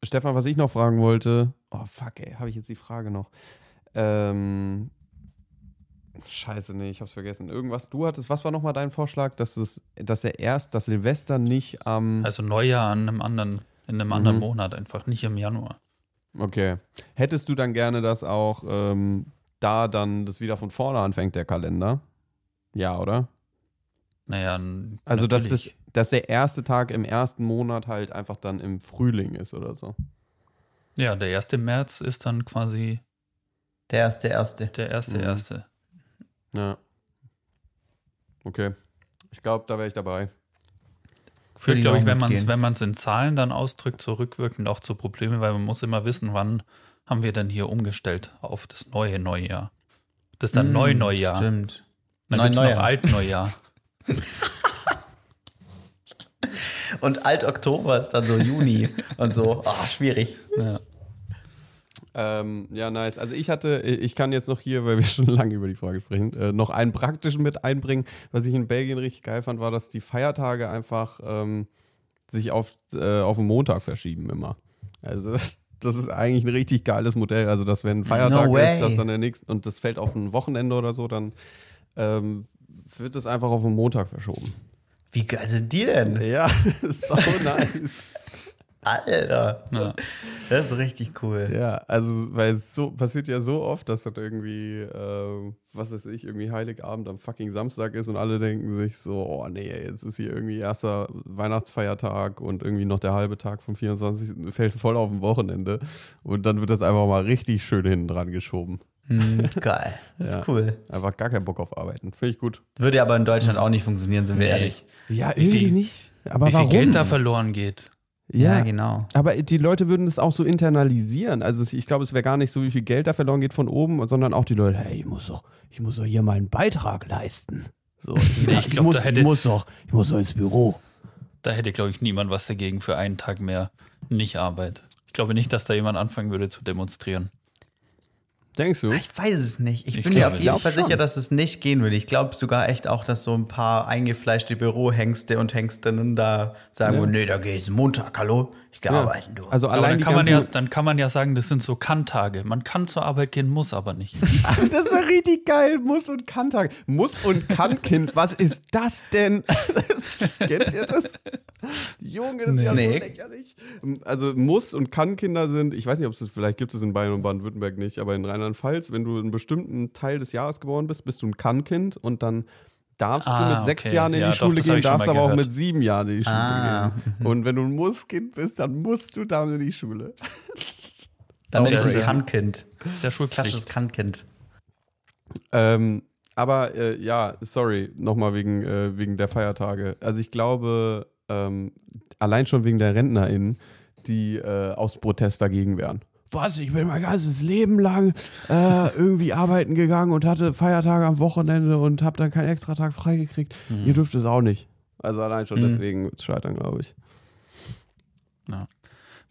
Stefan, was ich noch fragen wollte. Oh, fuck, ey, habe ich jetzt die Frage noch? Ähm, scheiße, nee, ich hab's vergessen. Irgendwas, du hattest, was war nochmal dein Vorschlag, dass es, dass er erst, dass Silvester nicht am. Also Neujahr an einem anderen, in einem anderen Mhm. Monat einfach, nicht im Januar. Okay. Hättest du dann gerne, dass auch ähm, da dann das wieder von vorne anfängt, der Kalender? Ja, oder? Naja, Also, dass, das, dass der erste Tag im ersten Monat halt einfach dann im Frühling ist oder so. Ja, der 1. März ist dann quasi Der erste, erste. der erste, Mhm. erste. Ja. Okay. Ich glaube, da wäre ich dabei. Führt, ich glaube ich, wenn man es mitgehen. wenn man's in Zahlen dann ausdrückt, so rückwirkend auch zu Problemen, weil man muss immer wissen, wann haben wir denn hier umgestellt auf das neue Neujahr. Das ist dann Mm, Neu-Neujahr. Stimmt. Dann gibt es noch Neujahr. Alt-Neujahr. [LAUGHS] Und Alt-Oktober ist dann so Juni und so. Ah, schwierig. ja. Ähm, ja, nice. Also ich hatte, ich kann jetzt noch hier, weil wir [LAUGHS] schon lange über die Frage sprechen, äh, noch einen praktischen mit einbringen. Was ich in Belgien richtig geil fand, war, dass die Feiertage einfach ähm, sich auf, äh, auf den Montag verschieben immer. Also das, das ist eigentlich ein richtig geiles Modell. Also dass wenn ein Feiertag No ist, dass dann der nächste und das fällt auf ein Wochenende oder so, dann ähm, wird das einfach auf den Montag verschoben. Wie geil sind die denn? Ja, [LAUGHS] so nice. Alter. Ja. Das ist richtig cool. Ja, also, weil es so passiert ja so oft, dass das irgendwie, ähm, was weiß ich, irgendwie Heiligabend am fucking Samstag ist und alle denken sich so, oh nee, jetzt ist hier irgendwie erster Weihnachtsfeiertag und irgendwie noch der halbe Tag vom 24. fällt voll auf ein Wochenende und dann wird das einfach mal richtig schön hinten dran geschoben. Hm, [LAUGHS] geil. Das Ja. ist cool. Einfach gar keinen Bock auf Arbeiten. Finde ich gut. Würde aber in Deutschland auch nicht funktionieren, sind wir Nee. ehrlich. Ja, Wie viel- nicht. Aber Wie viel Geld da verloren geht. Ja, genau. Aber die Leute würden das auch so internalisieren. Also ich glaube, es wäre gar nicht so, wie viel Geld da verloren geht von oben, sondern auch die Leute, hey, ich muss doch, ich muss doch hier meinen Beitrag leisten. So, [LAUGHS] ich, ich glaub, muss, hätte- ich muss doch, ich muss doch ins Büro. Da hätte, glaube ich, niemand was dagegen für einen Tag mehr nicht Arbeit. Ich glaube nicht, dass da jemand anfangen würde zu demonstrieren. Denkst du? Ich weiß es nicht. Ich, Ich bin mir auf jeden Fall schon. sicher, dass es nicht gehen würde. Ich glaube sogar echt auch, dass so ein paar eingefleischte Bürohengste und Hengstinnen da sagen, Ja. nee, da gehe ich Montag, hallo, ich gehe Ja. arbeiten, du. Also allein dann kann, man ja, dann kann man ja sagen, das sind so Kann-Tage. Man kann zur Arbeit gehen, muss aber nicht. [LAUGHS] das wäre richtig geil. Muss und Kann-Tag. Muss und Kann-Kind. Was ist das denn? [LAUGHS] Das, kennt ihr das? Junge, das ist ja Nee. so lächerlich. Also Muss- und Kann-Kinder sind, ich weiß nicht, ob es das, vielleicht gibt es in Bayern und Baden-Württemberg nicht, aber in Rheinland-Pfalz, wenn du einen bestimmten Teil des Jahres geboren bist, bist du ein Kann-Kind und dann darfst Ah, du mit sechs okay. Jahren in Ja, die doch, Schule hab gehen, darfst aber auch gehört. mit sieben Jahren in die Schule Ah. gehen. [LAUGHS] Und wenn du ein Muss-Kind bist, dann musst du dann in die Schule. [LAUGHS] Dann bin ich ein Kannkind. Das ist ja Schulpflicht. Klassisches Kannkind. Ähm, aber äh, ja, sorry, nochmal wegen, äh, wegen der Feiertage. Also ich glaube, ähm, allein schon wegen der RentnerInnen, die äh, aus Protest dagegen wären. Was? Ich bin mein ganzes Leben lang äh, irgendwie arbeiten gegangen und hatte Feiertage am Wochenende und habe dann keinen extra Tag freigekriegt. Mhm. Ihr dürft es auch nicht. Also allein schon Mhm. deswegen scheitern, glaube ich.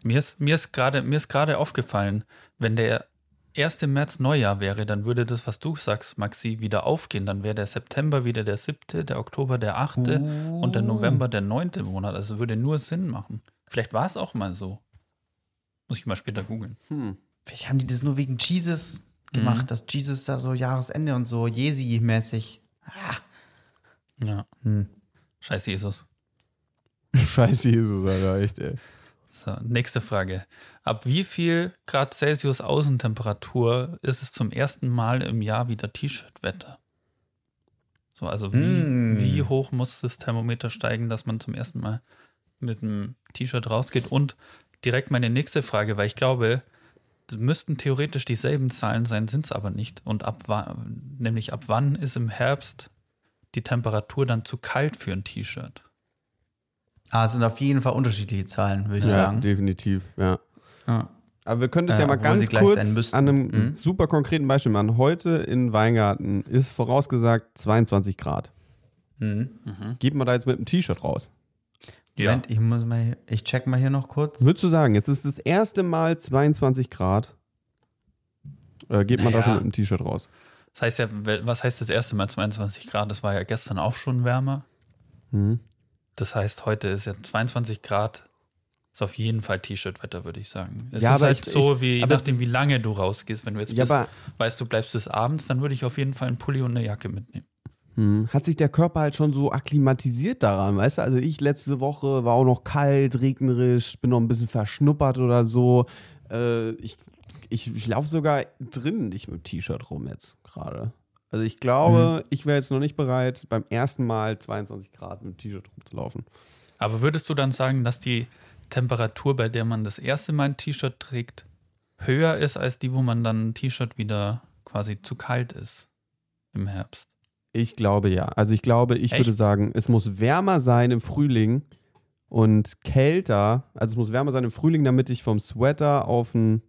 Mir ist, mir ist gerade mir ist gerade aufgefallen, wenn der 1. März Neujahr wäre, dann würde das, was du sagst, Maxi, wieder aufgehen. Dann wäre der September wieder der 7., der Oktober der 8. und der November der 9. Monat. Also würde nur Sinn machen. Vielleicht war es auch mal so. Muss ich mal später googeln. Hm. Vielleicht haben die das nur wegen Jesus gemacht, Mhm. dass Jesus da so Jahresende und so Jesi-mäßig. Ja. Hm. Scheiß Jesus. [LAUGHS] Scheiße Jesus, Alter, echt, ey. So, nächste Frage. Ab wie viel Grad Celsius Außentemperatur ist es zum ersten Mal im Jahr wieder T-Shirt-Wetter? So, also wie, Mm. wie hoch muss das Thermometer steigen, dass man zum ersten Mal mit einem T-Shirt rausgeht? Und direkt meine nächste Frage, weil ich glaube, es müssten theoretisch dieselben Zahlen sein, sind es aber nicht. Und ab wann, nämlich ab wann ist im Herbst die Temperatur dann zu kalt für ein T-Shirt? Ah, es sind auf jeden Fall unterschiedliche Zahlen, würde ich Ja, sagen. definitiv, ja. Ja. Aber wir können das Ja, ja, mal ganz gleich kurz an einem Mhm. super konkreten Beispiel machen. Heute in Weingarten ist vorausgesagt 22 Grad. Mhm. Geht man da jetzt mit einem T-Shirt raus? Moment, ich muss mal, hier- ich check mal hier noch kurz. Würdest du sagen, jetzt ist das erste Mal 22 Grad. Äh, geht man da schon mit einem T-Shirt raus? Das heißt ja, was heißt das erste Mal 22 Grad? Das war ja gestern auch schon wärmer. Mhm. Das heißt, heute ist ja 22 Grad. Ist auf jeden Fall T-Shirt-Wetter, würde ich sagen. Es Ja, ist aber halt ich- so, ich- wie je aber nachdem, wie lange du rausgehst. Wenn du jetzt Ja, bist, aber weißt du, bleibst bis abends, dann würde ich auf jeden Fall einen Pulli und eine Jacke mitnehmen. Hm, hat sich der Körper halt schon so akklimatisiert daran, weißt du? Also ich letzte Woche war auch noch kalt, regnerisch, bin noch ein bisschen verschnuppert oder so. Äh, ich ich, ich laufe sogar drinnen nicht mit dem T-Shirt rum jetzt gerade. Also ich glaube, ich wäre jetzt noch nicht bereit, beim ersten Mal 22 Grad mit T-Shirt rumzulaufen. Aber würdest du dann sagen, dass die Temperatur, bei der man das erste Mal ein T-Shirt trägt, höher ist als die, wo man dann ein T-Shirt wieder quasi zu kalt ist im Herbst? Ich glaube ja. Also ich glaube, ich Echt? würde sagen, es muss wärmer sein im Frühling und kälter. Also es muss wärmer sein im Frühling, damit ich vom Sweater auf ein,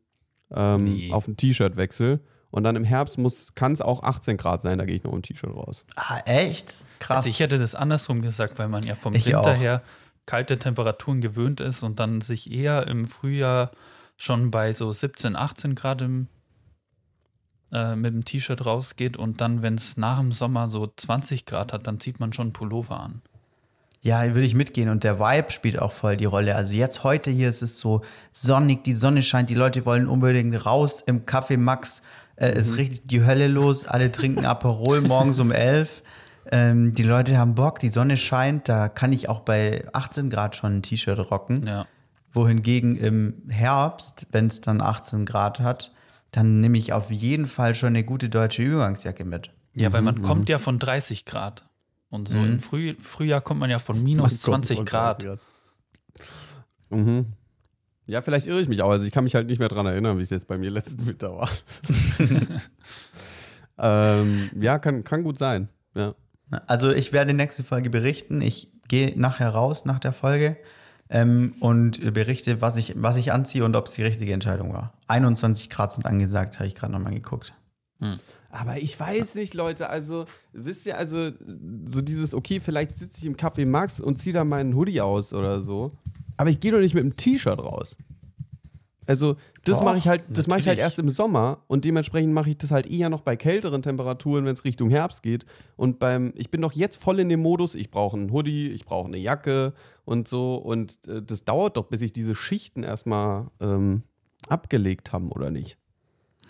ähm, Nee. auf ein T-Shirt wechsle. Und dann im Herbst kann es auch 18 Grad sein, da gehe ich noch im T-Shirt raus. Ah, echt? Krass. Also ich hätte das andersrum gesagt, weil man ja vom Ich Winter auch. her kalte Temperaturen gewöhnt ist und dann sich eher im Frühjahr schon bei so 17, 18 Grad im, äh, mit dem T-Shirt rausgeht und dann, wenn es nach dem Sommer so 20 Grad hat, dann zieht man schon einen Pullover an. Ja, würde ich mitgehen und der Vibe spielt auch voll die Rolle. Also jetzt heute hier ist es so sonnig, die Sonne scheint, die Leute wollen unbedingt raus im Café Max. Äh, Ist richtig die Hölle los, alle trinken Aperol morgens um 11. Ähm, die Leute haben Bock, die Sonne scheint, da kann ich auch bei 18 Grad schon ein T-Shirt rocken. Ja. Wohingegen im Herbst, wenn es dann 18 Grad hat, dann nehme ich auf jeden Fall schon eine gute deutsche Übergangsjacke mit. Ja, weil man kommt ja von 30 Grad. Und so im Früh, Frühjahr kommt man ja von minus 20 Grad. Mhm. Ja, vielleicht irre ich mich auch. Also ich kann mich halt nicht mehr dran erinnern, wie es jetzt bei mir letzten Winter war. [LAUGHS] ähm, ja, kann, kann gut sein. Ja. Also ich werde nächste Folge berichten. Ich gehe nachher raus nach der Folge ähm, und berichte, was ich, was ich anziehe und ob es die richtige Entscheidung war. 21 Grad sind angesagt, habe ich gerade nochmal geguckt. Aber ich weiß nicht, Leute, also, wisst ihr, also, so dieses, okay, vielleicht sitze ich im Café Max und ziehe da meinen Hoodie aus oder so. Aber ich gehe doch nicht mit einem T-Shirt raus. Also, das mache ich halt, das mache ich halt erst im Sommer und dementsprechend mache ich das halt eher noch bei kälteren Temperaturen, wenn es Richtung Herbst geht. Und beim, ich bin doch jetzt voll in dem Modus, ich brauche einen Hoodie, ich brauche eine Jacke und so. Und äh, das dauert doch, bis sich diese Schichten erstmal ähm, abgelegt haben, oder nicht?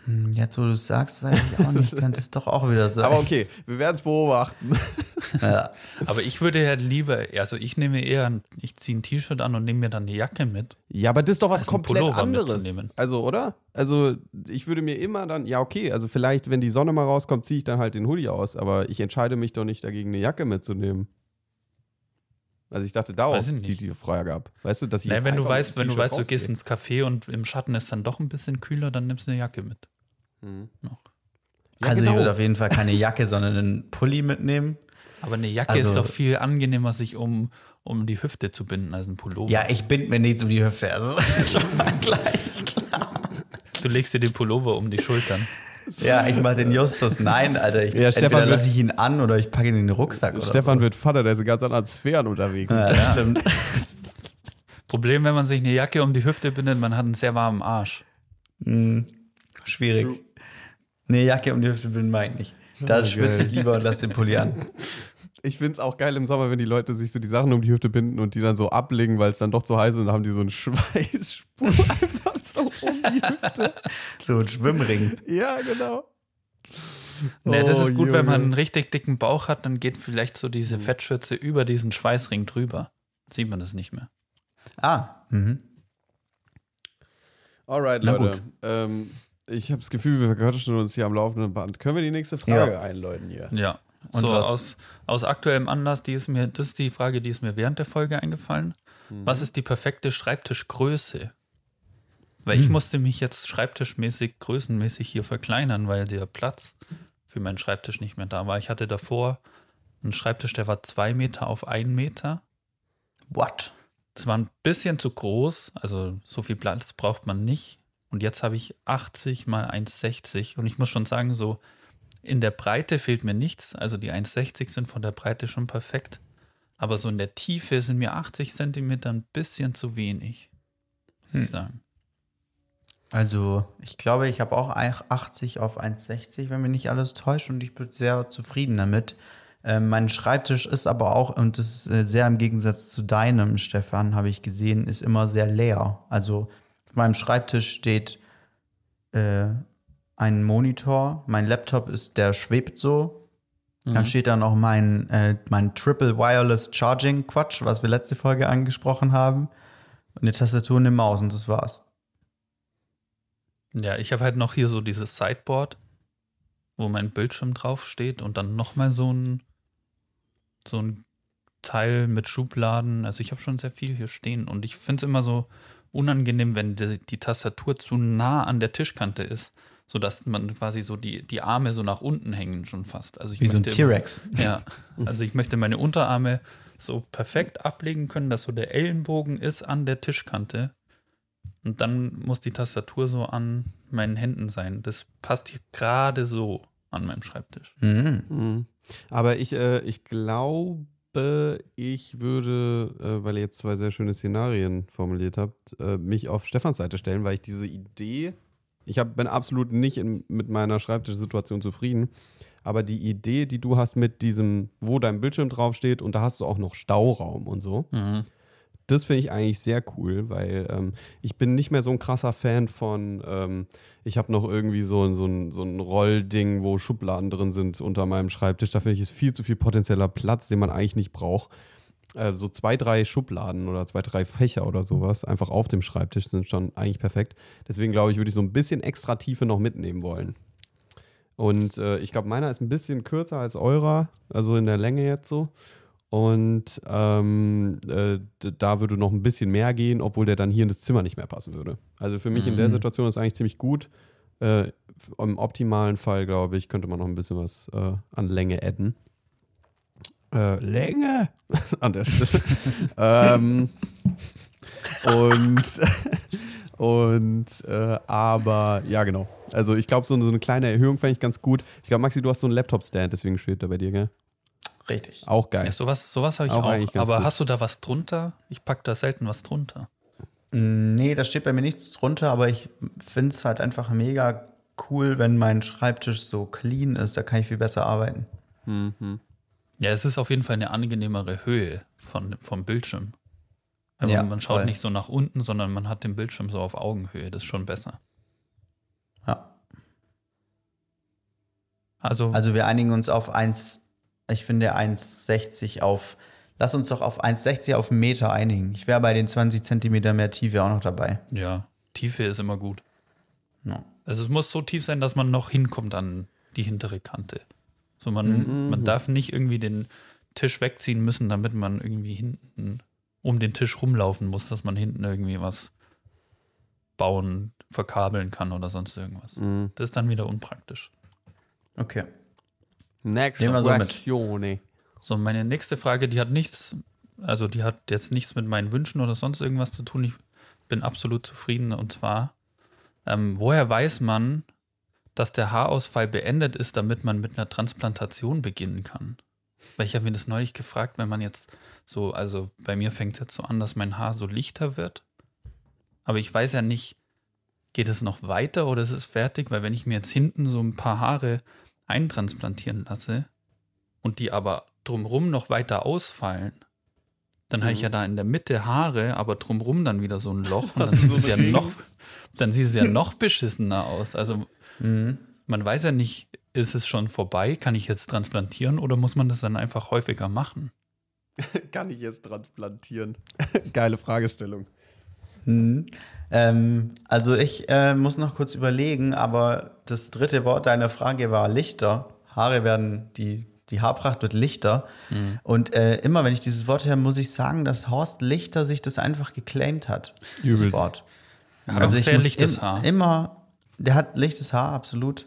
Hm, Jetzt, wo du es sagst, weiß ich auch nicht, [LAUGHS] könnte es doch auch wieder sein. Aber okay, wir werden es beobachten. [LAUGHS] Ja. Aber ich würde ja lieber, also ich nehme eher, ein- ich ziehe ein T-Shirt an und nehme mir dann eine Jacke mit. Ja, aber das ist doch was Als ein komplett Pullover anderes. Also, oder? Also, ich würde mir immer dann, ja, okay, also vielleicht, wenn die Sonne mal rauskommt, ziehe ich dann halt den Hoodie aus, aber ich entscheide mich doch nicht dagegen, eine Jacke mitzunehmen. Also, ich dachte, daraus zieht die Frage ab. Weißt du, dass ich Naja, jetzt wenn du weißt, wenn du weißt, du gehst ins Café und im Schatten ist dann doch ein bisschen kühler, dann nimmst du eine Jacke mit. Mhm. Noch. Ja, also genau. ich würde auf jeden Fall keine Jacke, sondern einen Pulli mitnehmen. Aber eine Jacke Also- ist doch viel angenehmer, sich um, um die Hüfte zu binden als ein Pullover. Ja, ich bind mir nichts um die Hüfte. Also [LAUGHS] schon mal gleich klar. Du legst dir den Pullover um die Schultern. Ja, ich mach den Justus. Nein, Alter. Ich, Ja, Stefan lasse ich ihn an oder ich packe ihn in den Rucksack. Oder Stefan wird Vater, der ist in ganz anderen Sphären unterwegs. So. Ja, das stimmt. Problem, wenn man sich eine Jacke um die Hüfte bindet, man hat einen sehr warmen Arsch. Hm, schwierig. Nee, Jacke um die Hüfte bin mag ich nicht. Da Oh, schwitze ich lieber und lasse den Pulli an. Ich finde es auch geil im Sommer, wenn die Leute sich so die Sachen um die Hüfte binden und die dann so ablegen, weil es dann doch zu heiß ist und dann haben die so einen [LAUGHS] Schweißspur [LAUGHS] einfach so um die Hüfte. So ein Schwimmring. Ja, genau. Nee, das Oh, ist gut, wenn man einen richtig dicken Bauch hat, dann geht vielleicht so diese Fettschürze über diesen Schweißring drüber. Sieht man das nicht mehr. Ah, mhm. Alright, Na Leute. gut. Ähm, ich habe das Gefühl, wir verquatschen uns hier am laufenden Band. Können wir die nächste Frage Ja. einläuten hier? Ja. Und so aus, aus aktuellem Anlass, die ist mir, das ist die Frage, die ist mir während der Folge eingefallen. Mhm. Was ist die perfekte Schreibtischgröße? Weil ich Hm. musste mich jetzt schreibtischmäßig, größenmäßig hier verkleinern, weil der Platz für meinen Schreibtisch nicht mehr da war. Ich hatte davor einen Schreibtisch, der war zwei Meter auf einen Meter. What? Das war ein bisschen zu groß, also so viel Platz braucht man nicht. Und jetzt habe ich 80 mal 1,60 und ich muss schon sagen, so in der Breite fehlt mir nichts. Also die 1,60 sind von der Breite schon perfekt. Aber so in der Tiefe sind mir 80 Zentimeter ein bisschen zu wenig, muss Hm. ich sagen. Also, ich glaube, ich habe auch ein- 80 auf 1,60, wenn mich nicht alles täuscht, und ich bin sehr zufrieden damit. Ähm, mein Schreibtisch ist aber auch, und das ist äh, sehr im Gegensatz zu deinem, Stefan, habe ich gesehen, ist immer sehr leer. Also, auf meinem Schreibtisch steht äh, ein Monitor, mein Laptop ist, der schwebt so. Dann steht da noch mein, äh, mein Triple Wireless Charging Quatsch, was wir letzte Folge angesprochen haben. Und eine Tastatur und eine Maus und das war's. Ja, ich habe halt noch hier so dieses Sideboard, wo mein Bildschirm drauf steht und dann nochmal so ein, so ein Teil mit Schubladen. Also ich habe schon sehr viel hier stehen und ich finde es immer so unangenehm, wenn die, die Tastatur zu nah an der Tischkante ist, sodass man quasi so die, die Arme so nach unten hängen schon fast. Also ich Wie so ein möchte T-Rex. Ja, also ich möchte meine Unterarme so perfekt ablegen können, dass so der Ellenbogen ist an der Tischkante. Und dann muss die Tastatur so an meinen Händen sein. Das passt hier gerade so an meinem Schreibtisch. Mhm. Mhm. Aber ich, äh, ich glaube, ich würde, äh, weil ihr jetzt zwei sehr schöne Szenarien formuliert habt, äh, mich auf Stefans Seite stellen, weil ich diese Idee, ich hab, bin absolut nicht in, mit meiner Schreibtischsituation zufrieden, aber die Idee, die du hast mit diesem, wo dein Bildschirm draufsteht und da hast du auch noch Stauraum und so, Mhm. das finde ich eigentlich sehr cool, weil ähm, ich bin nicht mehr so ein krasser Fan von, ähm, ich habe noch irgendwie so, so, ein, so ein Rollding, wo Schubladen drin sind unter meinem Schreibtisch. Da finde ich, ist viel zu viel potenzieller Platz, den man eigentlich nicht braucht. Äh, so zwei, drei Schubladen oder zwei, drei Fächer oder sowas einfach auf dem Schreibtisch sind schon eigentlich perfekt. Deswegen glaube ich, würde ich so ein bisschen extra Tiefe noch mitnehmen wollen. Und äh, ich glaube, meiner ist ein bisschen kürzer als eurer, also in der Länge jetzt so. Und ähm, äh, da würde noch ein bisschen mehr gehen, obwohl der dann hier in das Zimmer nicht mehr passen würde. Also für mich in der Mhm. Situation ist eigentlich ziemlich gut. Äh, Im optimalen Fall, glaube ich, könnte man noch ein bisschen was äh, an Länge adden. Äh, Länge [LAUGHS] an der Stelle. [LAUGHS] ähm, und und äh, aber ja, genau. Also ich glaube, so, so eine kleine Erhöhung fände ich ganz gut. Ich glaube, Maxi, du hast so einen Laptop-Stand, deswegen schwebt er bei dir, gell? Richtig. Auch geil. Ja, sowas sowas habe ich Auch auch. Aber gut. hast du da was drunter? Ich packe da selten was drunter. Nee, da steht bei mir nichts drunter, aber ich finde es halt einfach mega cool, wenn mein Schreibtisch so clean ist. Da kann ich viel besser arbeiten. Mhm. Ja, es ist auf jeden Fall eine angenehmere Höhe von, vom Bildschirm. Weil Ja, man, schaut voll. nicht so nach unten, sondern man hat den Bildschirm so auf Augenhöhe. Das ist schon besser. Ja. Also, Also wir einigen uns auf 1, ich finde 1,60 auf, lass uns doch auf 1,60 auf einen Meter einigen. Ich wäre bei den 20 Zentimeter mehr Tiefe auch noch dabei. ja, Tiefe ist immer gut. Ja. Also es muss so tief sein, dass man noch hinkommt an die hintere Kante. So man, Mhm. man darf nicht irgendwie den Tisch wegziehen müssen, damit man irgendwie hinten um den Tisch rumlaufen muss, dass man hinten irgendwie was bauen, verkabeln kann oder sonst irgendwas. Mhm. Das ist dann wieder unpraktisch. Okay. Next Nehmen wir so mit. So, meine nächste Frage, die hat nichts, also die hat jetzt nichts mit meinen Wünschen oder sonst irgendwas zu tun. Ich bin absolut zufrieden. Und zwar, ähm, woher weiß man, dass der Haarausfall beendet ist, damit man mit einer Transplantation beginnen kann? Weil ich habe mir das neulich gefragt, wenn man jetzt so, also bei mir fängt es jetzt so an, dass mein Haar so lichter wird. Aber ich weiß ja nicht, geht es noch weiter oder ist es fertig? Weil wenn ich mir jetzt hinten so ein paar Haare eintransplantieren lasse und die aber drumrum noch weiter ausfallen, dann habe ich ja da in der Mitte Haare, aber drumrum dann wieder so ein Loch und [LAUGHS] dann sieht, es ja noch, dann sieht es ja noch beschissener aus. Also man weiß ja nicht, ist es schon vorbei? Kann ich jetzt transplantieren oder muss man das dann einfach häufiger machen? [LAUGHS] Kann ich jetzt transplantieren? [LAUGHS] Geile Fragestellung. Mhm. Ähm, also ich äh, muss noch kurz überlegen, aber das dritte Wort deiner Frage war lichter. Haare werden, die, die Haarpracht wird lichter. Und äh, immer wenn ich dieses Wort höre, muss ich sagen, dass Horst Lichter sich das einfach geclaimt hat. Übelst. Das Wort. Hat Also ich muss im, Haar. Immer, der hat lichtes Haar, absolut.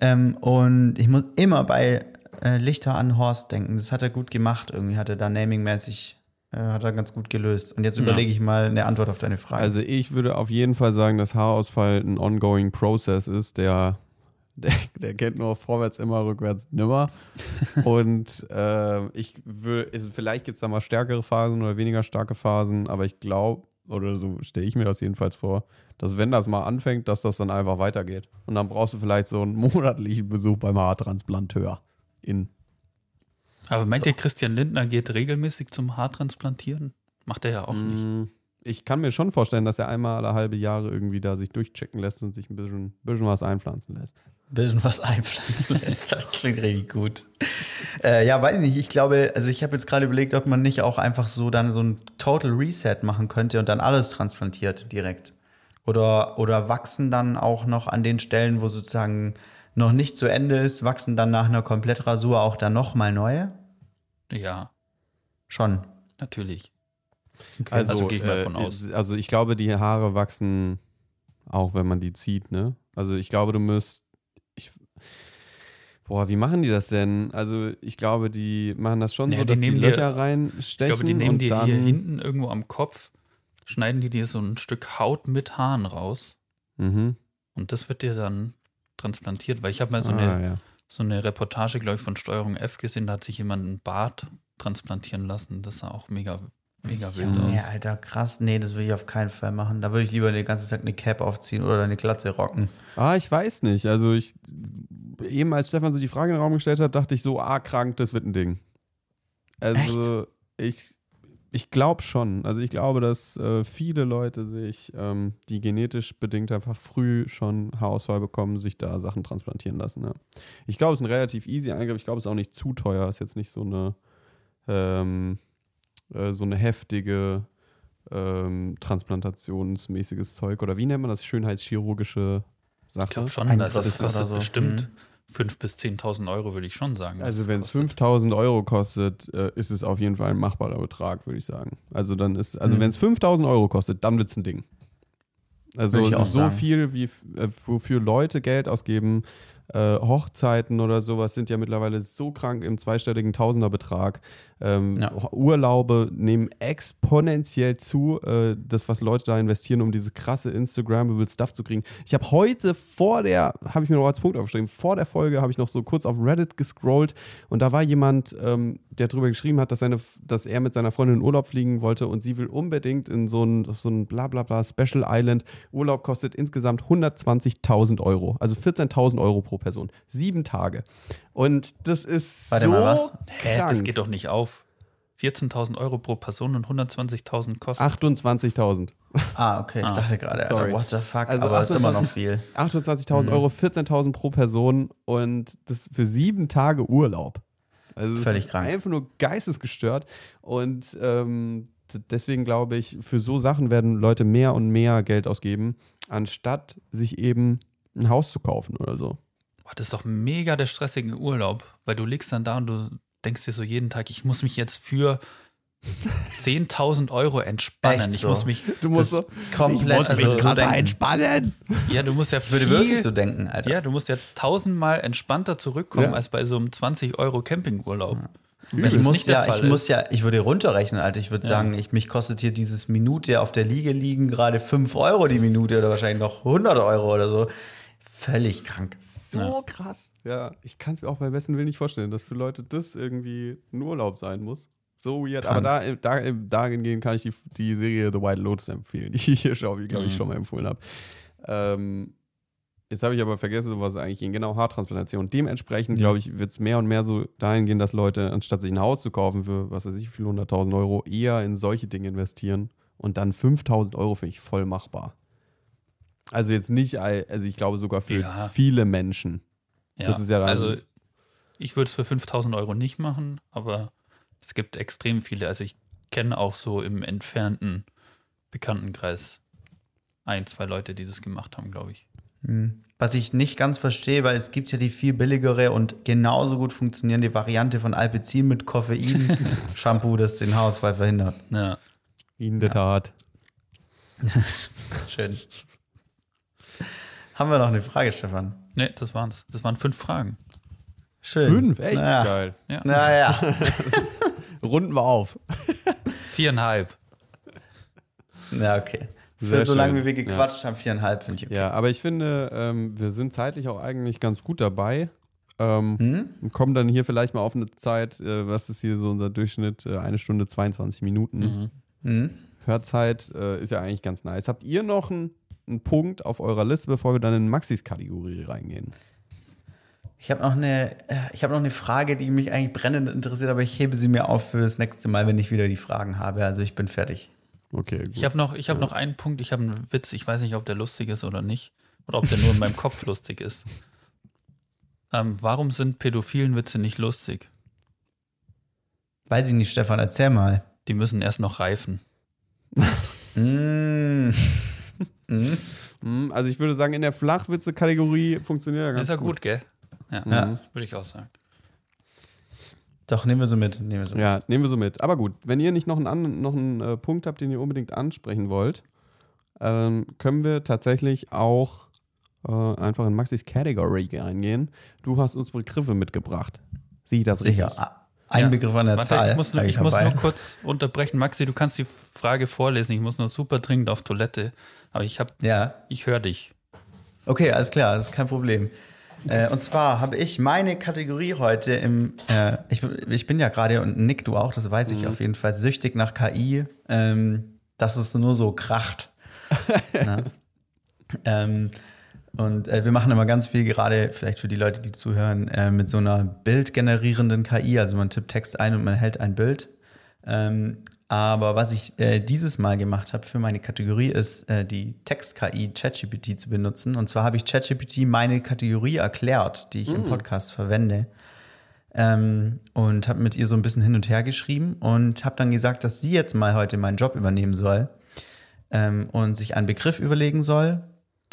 Ähm, und ich muss immer bei äh, Lichter an Horst denken. Das hat er gut gemacht. Irgendwie hat er da namingmäßig, äh, hat er ganz gut gelöst. Und jetzt Ja. überlege ich mal eine Antwort auf deine Frage. Also ich würde auf jeden Fall sagen, dass Haarausfall ein ongoing Process ist, der, [LAUGHS] der, der kennt nur vorwärts immer, rückwärts nimmer. [LAUGHS] Und äh, ich würde, vielleicht gibt es da mal stärkere Phasen oder weniger starke Phasen, aber ich glaube, oder so stelle ich mir das jedenfalls vor, dass wenn das mal anfängt, dass das dann einfach weitergeht. Und dann brauchst du vielleicht so einen [LAUGHS] monatlichen Besuch beim Haartransplanteur. In. Aber meint ihr, Christian Lindner geht regelmäßig zum Haartransplantieren? Macht er ja auch nicht. Mm, Ich kann mir schon vorstellen, dass er einmal alle halbe Jahre irgendwie da sich durchchecken lässt und sich ein bisschen, bisschen was einpflanzen lässt. Bisschen was einpflanzen [LAUGHS] lässt. Das klingt richtig gut. Äh, ja, weiß nicht. Ich glaube, also ich habe jetzt gerade überlegt, ob man nicht auch einfach so dann so ein Total Reset machen könnte und dann alles transplantiert direkt. Oder, oder wachsen dann auch noch an den Stellen, wo sozusagen noch nicht zu Ende ist, wachsen dann nach einer Komplettrasur auch dann nochmal neue? Ja, Schon. natürlich. Also gehe ich mal von aus. Also ich glaube, die Haare wachsen auch, wenn man die zieht, ne? Also ich glaube, du müsst. Boah, wie machen die das denn? Also ich glaube, die machen das schon Ja, so, die dass die nehmen dir- Löcher reinstechen. Ich glaube, die nehmen dir hier hinten irgendwo am Kopf, schneiden die dir so ein Stück Haut mit Haaren raus Mhm. und das wird dir dann transplantiert, weil ich habe mal so, ah, eine, ja. so eine Reportage, glaube ich, von Steuerung F gesehen, da hat sich jemand einen Bart transplantieren lassen. Das sah auch mega, mega wild aus. Nee, Alter, krass. Nee, das will ich auf keinen Fall machen. Da würde ich lieber den ganzen Tag eine Cap aufziehen oder eine Glatze rocken. Ah, ich weiß nicht. Also ich, eben als Stefan so die Frage in den Raum gestellt hat, dachte ich so, ah, krank, das wird ein Ding. Also ich, ich glaube schon. Also ich glaube, dass äh, viele Leute sich, ähm, die genetisch bedingt einfach früh schon Haarausfall bekommen, sich da Sachen transplantieren lassen. Ja. Ich glaube, es ist ein relativ easy Eingriff. Ich glaube, es ist auch nicht zu teuer. Es ist jetzt nicht so eine, ähm, äh, so eine heftige ähm, transplantationsmäßiges Zeug. Oder wie nennt man das? Schönheitschirurgische Sache? Ich glaube schon, Eingriff also das oder kostet so. bestimmt 5.000 bis 10.000 Euro, würde ich schon sagen. Also dass wenn es kostet. 5000 Euro kostet, äh, ist es auf jeden Fall ein machbarer Betrag, würde ich sagen. Also dann ist, also Mhm. wenn es 5000 Euro kostet, dann wird es ein Ding. Also so sagen. viel, wie äh, wofür Leute Geld ausgeben, äh, Hochzeiten oder sowas sind ja mittlerweile so krank im zweistelligen Tausenderbetrag. Ähm, Ja. Urlaube nehmen exponentiell zu, äh, das, was Leute da investieren, um diese krasse Instagrammable Stuff zu kriegen. Ich habe heute vor der, habe ich mir noch als Punkt aufgeschrieben, vor der Folge habe ich noch so kurz auf Reddit gescrollt und da war jemand, ähm, der darüber geschrieben hat, dass, seine, dass er mit seiner Freundin in Urlaub fliegen wollte und sie will unbedingt in so ein, so ein bla bla bla Special Island. Urlaub kostet insgesamt 120.000 Euro, also 14.000 Euro pro Person. Sieben Tage. Und das ist Warte so mal, was? Hä, krank. das geht doch nicht auf. 14.000 Euro pro Person und 120.000 kosten. 28.000. Ah, okay. Ich Ah, dachte gerade, sorry. what the fuck? Also aber ist immer noch 28 viel. 28.000 Mhm. Euro, 14.000 pro Person und das für sieben Tage Urlaub. Also das Völlig ist krank. einfach nur geistesgestört und ähm, deswegen glaube ich, für so Sachen werden Leute mehr und mehr Geld ausgeben, anstatt sich eben ein Haus zu kaufen oder so. Boah, das ist doch mega der stressige Urlaub, weil du liegst dann da und du denkst dir so jeden Tag, ich muss mich jetzt für [LAUGHS] 10.000 Euro entspannen. Echt ich so? muss mich, Du musst so, komplett, also so denken. entspannen. ja, du musst ja Ich würde viel- wirklich so denken, Alter. Ja, du musst ja tausendmal entspannter zurückkommen Ja. als bei so einem 20 Euro Campingurlaub. Wenn Ich muss ja, ich muss ist- ja, ich würde runterrechnen, Alter. Ich würde Ja. sagen, ich, mich kostet hier dieses Minute auf der Liege liegen gerade 5 Euro die Minute oder wahrscheinlich noch 100 Euro oder so. Völlig krank. So krass. Ja, ich kann es mir auch beim besten Willen nicht vorstellen, dass für Leute das irgendwie ein Urlaub sein muss. So weird. Aber da, da, dahingehend kann ich die, die Serie The White Lotus empfehlen, die ich hier schon, glaube ich, Mhm. schon mal empfohlen habe. Ähm, jetzt habe ich aber vergessen, was eigentlich ging. Genau, Haartransplantation. Dementsprechend, glaube ich, wird es mehr und mehr so dahin gehen, dass Leute, anstatt sich ein Haus zu kaufen für, was weiß ich, wie viele hunderttausend Euro, eher in solche Dinge investieren. Und dann 5000 Euro finde ich voll machbar. Also jetzt nicht, also ich glaube sogar für Ja. viele Menschen. Ja, Das ist ja dann- also ich würde es für 5000 Euro nicht machen, aber es gibt extrem viele. Also ich kenne auch so im entfernten Bekanntenkreis ein, zwei Leute, die das gemacht haben, glaube ich. Hm. Was ich nicht ganz verstehe, weil es gibt ja die viel billigere und genauso gut funktionierende Variante von Alpecin mit Koffein-Shampoo, [LAUGHS] das den Haarausfall verhindert. Ja. In der Tat. Schön. Haben wir noch eine Frage, Stefan? Ne, das waren's. Das waren fünf Fragen. Schön. Fünf, echt Naja. geil. Ja. Naja. [LAUGHS] Runden wir auf. Viereinhalb. Ja, okay. Für so lange, wie wir gequatscht haben, viereinhalb finde ich okay. Ja, aber ich finde, ähm, wir sind zeitlich auch eigentlich ganz gut dabei. Ähm, Hm? Kommen dann hier vielleicht mal auf eine Zeit, äh, was ist hier so unser Durchschnitt? Äh, eine Stunde 22 Minuten. Mhm. Hm? Hörzeit äh, ist ja eigentlich ganz nice. Habt ihr noch einen, einen Punkt auf eurer Liste, bevor wir dann in Maxis-Kategorie reingehen? Ich habe noch, eine, äh, ich hab noch eine Frage, die mich eigentlich brennend interessiert, aber ich hebe sie mir auf für das nächste Mal, wenn ich wieder die Fragen habe. Also ich bin fertig. Okay, gut. Ich habe noch, ich hab noch einen Punkt, ich habe einen Witz, ich weiß nicht, ob der lustig ist oder nicht. Oder ob der nur in meinem Kopf [LAUGHS] lustig ist. Ähm, warum sind pädophilen Witze nicht lustig? Weiß ich nicht, Stefan, erzähl mal. Die müssen erst noch reifen. [LAUGHS] Mm. Mm. Hm, also ich würde sagen, in der Flachwitze-Kategorie funktioniert er ganz Ist ja gut, gell? Ja, Ja. würde ich auch sagen. Doch, nehmen wir so mit. Nehmen wir so mit. Ja, nehmen wir so mit. Aber gut, wenn ihr nicht noch einen, noch einen äh, Punkt habt, den ihr unbedingt ansprechen wollt, ähm, können wir tatsächlich auch äh, einfach in Maxis Category eingehen. Du hast uns Begriffe mitgebracht. Sieh ich das Sicher. richtig? Ah, Ein Ja. Begriff an der Warte, Zahl. ich muss, nur, ich muss nur kurz unterbrechen. Maxi, du kannst die Frage vorlesen. Ich muss nur super dringend auf Toilette. Aber ich, hab- Ja. ich höre dich. Okay, alles klar, das ist kein Problem. Äh, und zwar habe ich meine Kategorie heute im, äh, ich, bin- ich bin ja gerade, und Nick, du auch, das weiß ich auf jeden Fall, süchtig nach KI, ähm, dass es nur so kracht. [LAUGHS] Ähm, und äh, wir machen immer ganz viel, gerade vielleicht für die Leute, die zuhören, äh, mit so einer bildgenerierenden KI. Also man tippt Text ein und man hält ein Bild. Ähm, aber was ich äh, dieses Mal gemacht habe für meine Kategorie ist, äh, die Text-KI ChatGPT zu benutzen. Und zwar habe ich ChatGPT meine Kategorie erklärt, die ich im Podcast verwende. Ähm, und habe mit ihr so ein bisschen hin und her geschrieben und habe dann gesagt, dass sie jetzt mal heute meinen Job übernehmen soll ähm, und sich einen Begriff überlegen soll,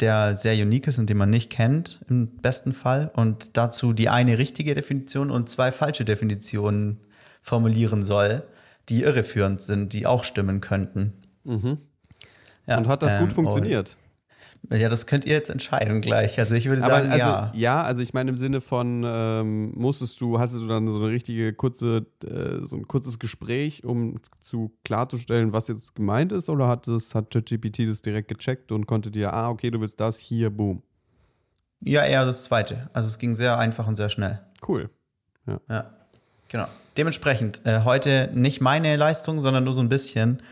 der sehr unique ist und den man nicht kennt, im besten Fall. Und dazu die eine richtige Definition und zwei falsche Definitionen formulieren soll, die irreführend sind, die auch stimmen könnten. Ja, Und hat das ähm, gut funktioniert? und- Ja, das könnt ihr jetzt entscheiden gleich. Also ich würde Aber sagen, also, ja. ja. also ich meine im Sinne von, ähm, musstest du, hast du dann so eine richtige kurze, äh, so ein kurzes Gespräch, um zu klarzustellen, was jetzt gemeint ist, oder hat das, hat ChatGPT das direkt gecheckt und konnte dir, ah, okay, du willst das, hier, boom. Ja, eher das zweite. Also es ging sehr einfach und sehr schnell. Cool. Ja, genau. Dementsprechend äh, heute nicht meine Leistung, sondern nur so ein bisschen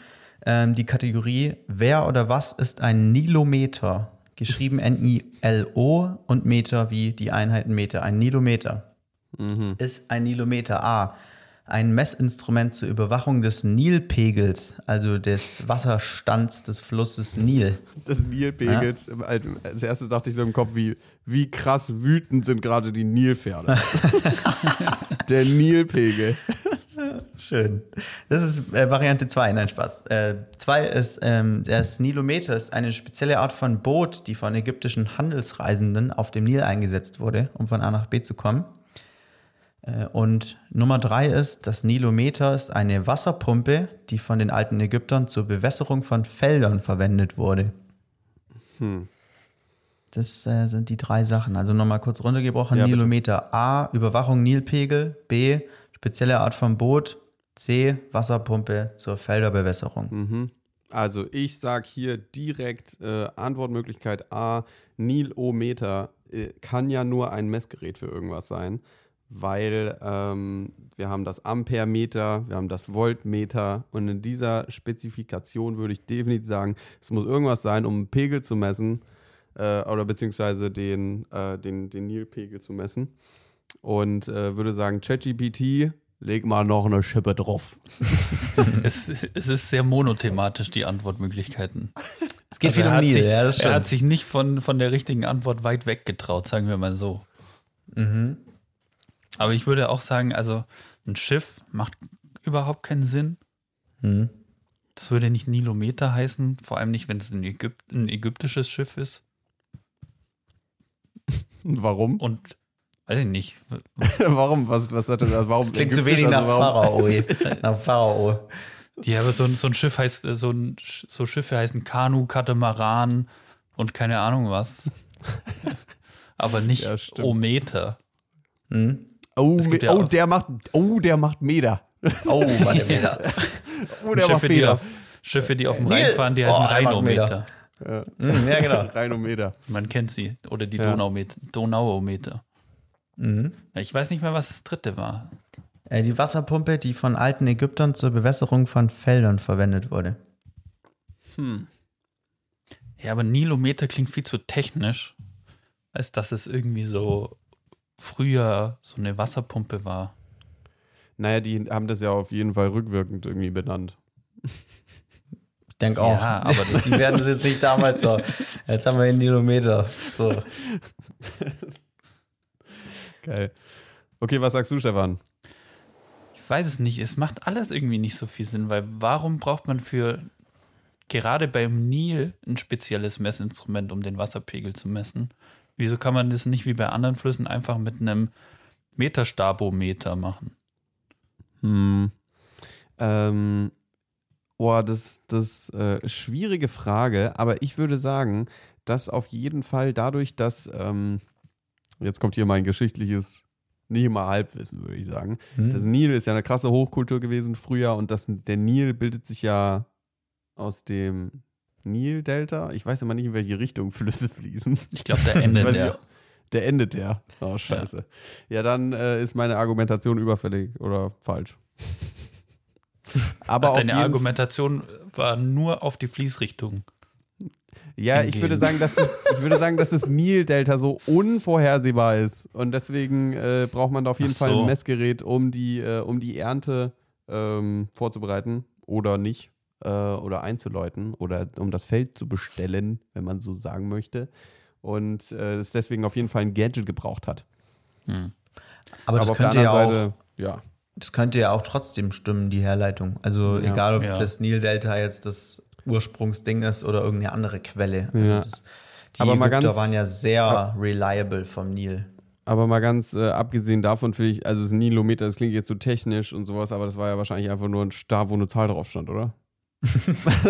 ähm, die Kategorie Wer oder was ist ein Nilometer? Geschrieben N-I-L-O und Meter wie die Einheiten Meter. Ein Nilometer ist ein Nilometer A. Ein Messinstrument zur Überwachung des Nilpegels, also des Wasserstands des Flusses Nil. Des Nilpegels, als, als erstes dachte ich so im Kopf, wie, wie krass wütend sind gerade die Nilpferde. [LAUGHS] Der Nilpegel. Schön. Das ist äh, Variante 2, nein, Spaß. 2 ist, ähm, das Nilometer ist eine spezielle Art von Boot, die von ägyptischen Handelsreisenden auf dem Nil eingesetzt wurde, um von A nach B zu kommen. Äh, und Nummer 3 ist, das Nilometer ist eine Wasserpumpe, die von den alten Ägyptern zur Bewässerung von Feldern verwendet wurde. Das äh, sind die drei Sachen. Also nochmal kurz runtergebrochen. Ja, bitte. Nilometer A, Überwachung Nilpegel. B, spezielle Art von Boot. C. Wasserpumpe zur Felderbewässerung. Mhm. Also ich sage hier direkt äh, Antwortmöglichkeit A, Nilometer äh, kann ja nur ein Messgerät für irgendwas sein, weil ähm, wir haben das Amperemeter, wir haben das Voltmeter und in dieser Spezifikation würde ich definitiv sagen, es muss irgendwas sein, um einen Pegel zu messen äh, oder beziehungsweise den, äh, den, den Nilpegel zu messen und äh, würde sagen, ChatGPT Leg mal noch eine Schippe drauf. [LAUGHS] es, es, ist sehr monothematisch, die Antwortmöglichkeiten. Es geht also viel um Nil, sich, ja, das Er hat sich nicht von, von der richtigen Antwort weit weg getraut, sagen wir mal so. Mhm. Aber ich würde auch sagen, also ein Schiff macht überhaupt keinen Sinn. Mhm. Das würde nicht Nilometer heißen, vor allem nicht, wenn es ein, Ägyp ein ägyptisches Schiff ist. Warum? Und Weiß ich nicht. [LAUGHS] warum? Was, was hat das? Warum das klingt zu wenig nach also Pharao. [LAUGHS] nach Pharao. Ja, aber so, ein, so ein Schiff heißt, äh, so, ein, so Schiffe heißen Kanu, Katamaran und keine Ahnung was. [LAUGHS] aber nicht ja, Ometer. Hm? Oh, ja oh der macht, oh, der macht Meter. Oh, warte, [LAUGHS] Meter. oh, der Schiffe, macht Meter. Die auf, Schiffe, die auf dem Rhein fahren, die heißen oh, Rheinometer. Ja. Hm, ja, genau. [LAUGHS] Rheinometer. Man kennt sie. Oder die ja. Donaumeter. Donauometer. Mhm. Ich weiß nicht mehr, was das dritte war. Äh, die Wasserpumpe, die von alten Ägyptern zur Bewässerung von Feldern verwendet wurde. Hm. Ja, aber Nilometer klingt viel zu technisch, als dass es irgendwie so früher so eine Wasserpumpe war. Naja, die haben das ja auf jeden Fall rückwirkend irgendwie benannt. Ich denke auch. Ja, aber die werden das jetzt nicht damals so. Jetzt haben wir einen Nilometer. So. Geil. Okay, was sagst du, Stefan? Ich weiß es nicht. Es macht alles irgendwie nicht so viel Sinn, weil warum braucht man für gerade beim Nil ein spezielles Messinstrument, um den Wasserpegel zu messen? Wieso kann man das nicht wie bei anderen Flüssen einfach mit einem Meterstabometer machen? Hm. Ähm, boah, das, das äh, schwierige Frage, aber ich würde sagen, dass auf jeden Fall dadurch, dass ähm, Jetzt kommt hier mein geschichtliches, nicht immer Halbwissen, würde ich sagen. Hm. Das Nil ist ja eine krasse Hochkultur gewesen früher und das, der Nil bildet sich ja aus dem Nil-Delta. Ich weiß immer nicht, in welche Richtung Flüsse fließen. Ich glaube, der endet der. Der endet der. Oh, scheiße. Ja, ja dann äh, ist meine Argumentation überfällig oder falsch. Aber Ach, deine Argumentation war nur auf die Fließrichtung. Ja, ich würde sagen, dass es, ich würde sagen, dass das Nil-Delta so unvorhersehbar ist. Und deswegen äh, braucht man da auf jeden so. Fall ein Messgerät, um die, äh, um die Ernte ähm, vorzubereiten oder nicht. Äh, oder einzuläuten oder um das Feld zu bestellen, wenn man so sagen möchte. Und äh, es deswegen auf jeden Fall ein Gadget gebraucht hat. Hm. Aber das Aber könnte ja auch, Seite, ja. Das könnte ja auch trotzdem stimmen, die Herleitung. Also ja. egal, ob ja. das Nil-Delta jetzt das Ursprungsding ist oder irgendeine andere Quelle. Also ja. das, die aber Ägypter ganz, waren ja sehr reliable vom Nil. Aber mal ganz äh, abgesehen davon, finde ich, also das Nilometer, das klingt jetzt so technisch und sowas, aber das war ja wahrscheinlich einfach nur ein Star, wo eine Zahl drauf stand, oder? [LAUGHS]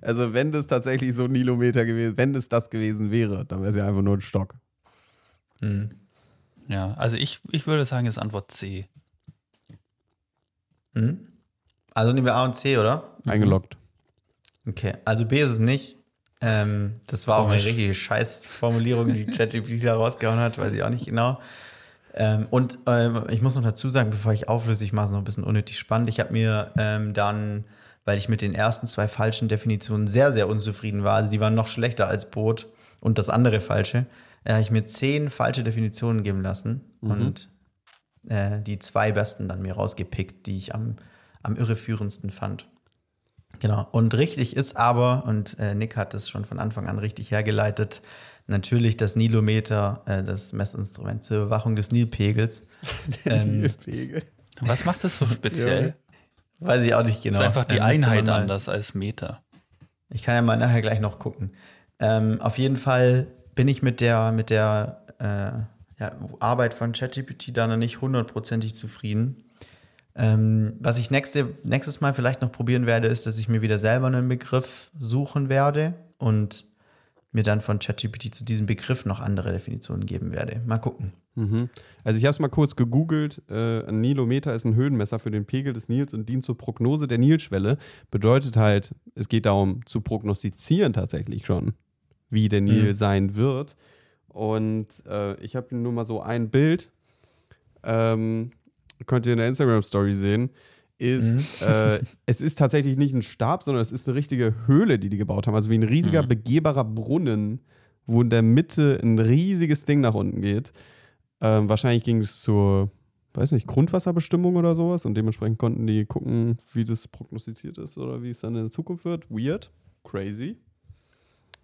also wenn das tatsächlich so ein Nilometer gewesen, wenn es das gewesen wäre, dann wäre es ja einfach nur ein Stock. Mhm. Ja, also ich, ich würde sagen, ist Antwort C. Mhm. Also nehmen wir A und C, oder? Mhm. Eingeloggt. Okay, also B ist es nicht. Ähm, das war Komisch. auch eine richtige Scheißformulierung, die [LAUGHS] ChatGPT da rausgehauen hat, weiß ich auch nicht genau. Ähm, und ähm, ich muss noch dazu sagen, bevor ich auflöse, ich mache es noch ein bisschen unnötig spannend. Ich habe mir ähm, dann, weil ich mit den ersten zwei falschen Definitionen sehr, sehr unzufrieden war, also die waren noch schlechter als Boot und das andere falsche, äh, habe ich mir zehn falsche Definitionen geben lassen mhm. und äh, die zwei besten dann mir rausgepickt, die ich am, am irreführendsten fand. Genau. Und richtig ist aber, und äh, Nick hat es schon von Anfang an richtig hergeleitet, natürlich das Nilometer, äh, das Messinstrument zur Überwachung des Nilpegels. [LAUGHS] Der ähm, Nilpegel. Was macht das so speziell? Ja. Weiß ich auch nicht genau. Das ist einfach die Einheit anders als Meter. Ich kann ja mal nachher gleich noch gucken. Ähm, auf jeden Fall bin ich mit der, mit der äh, ja, Arbeit von ChatGPT da noch nicht hundertprozentig zufrieden. Ähm, was ich nächste, nächstes Mal vielleicht noch probieren werde, ist, dass ich mir wieder selber einen Begriff suchen werde und mir dann von ChatGPT zu diesem Begriff noch andere Definitionen geben werde. Mal gucken. Mhm. Also ich habe es mal kurz gegoogelt. Äh, ein Nilometer ist ein Höhenmesser für den Pegel des Nils und dient zur Prognose der Nilschwelle. Bedeutet halt, es geht darum zu prognostizieren tatsächlich schon, wie der Nil Mhm. sein wird. Und äh, ich habe nur mal so ein Bild, ähm, könnt ihr in der Instagram-Story sehen, ist, äh, es ist tatsächlich nicht ein Stab, sondern es ist eine richtige Höhle, die die gebaut haben. Also wie ein riesiger, Mhm. begehbarer Brunnen, wo in der Mitte ein riesiges Ding nach unten geht. Ähm, wahrscheinlich ging es zur, weiß nicht, Grundwasserbestimmung oder sowas und dementsprechend konnten die gucken, wie das prognostiziert ist oder wie es dann in der Zukunft wird. Weird, crazy.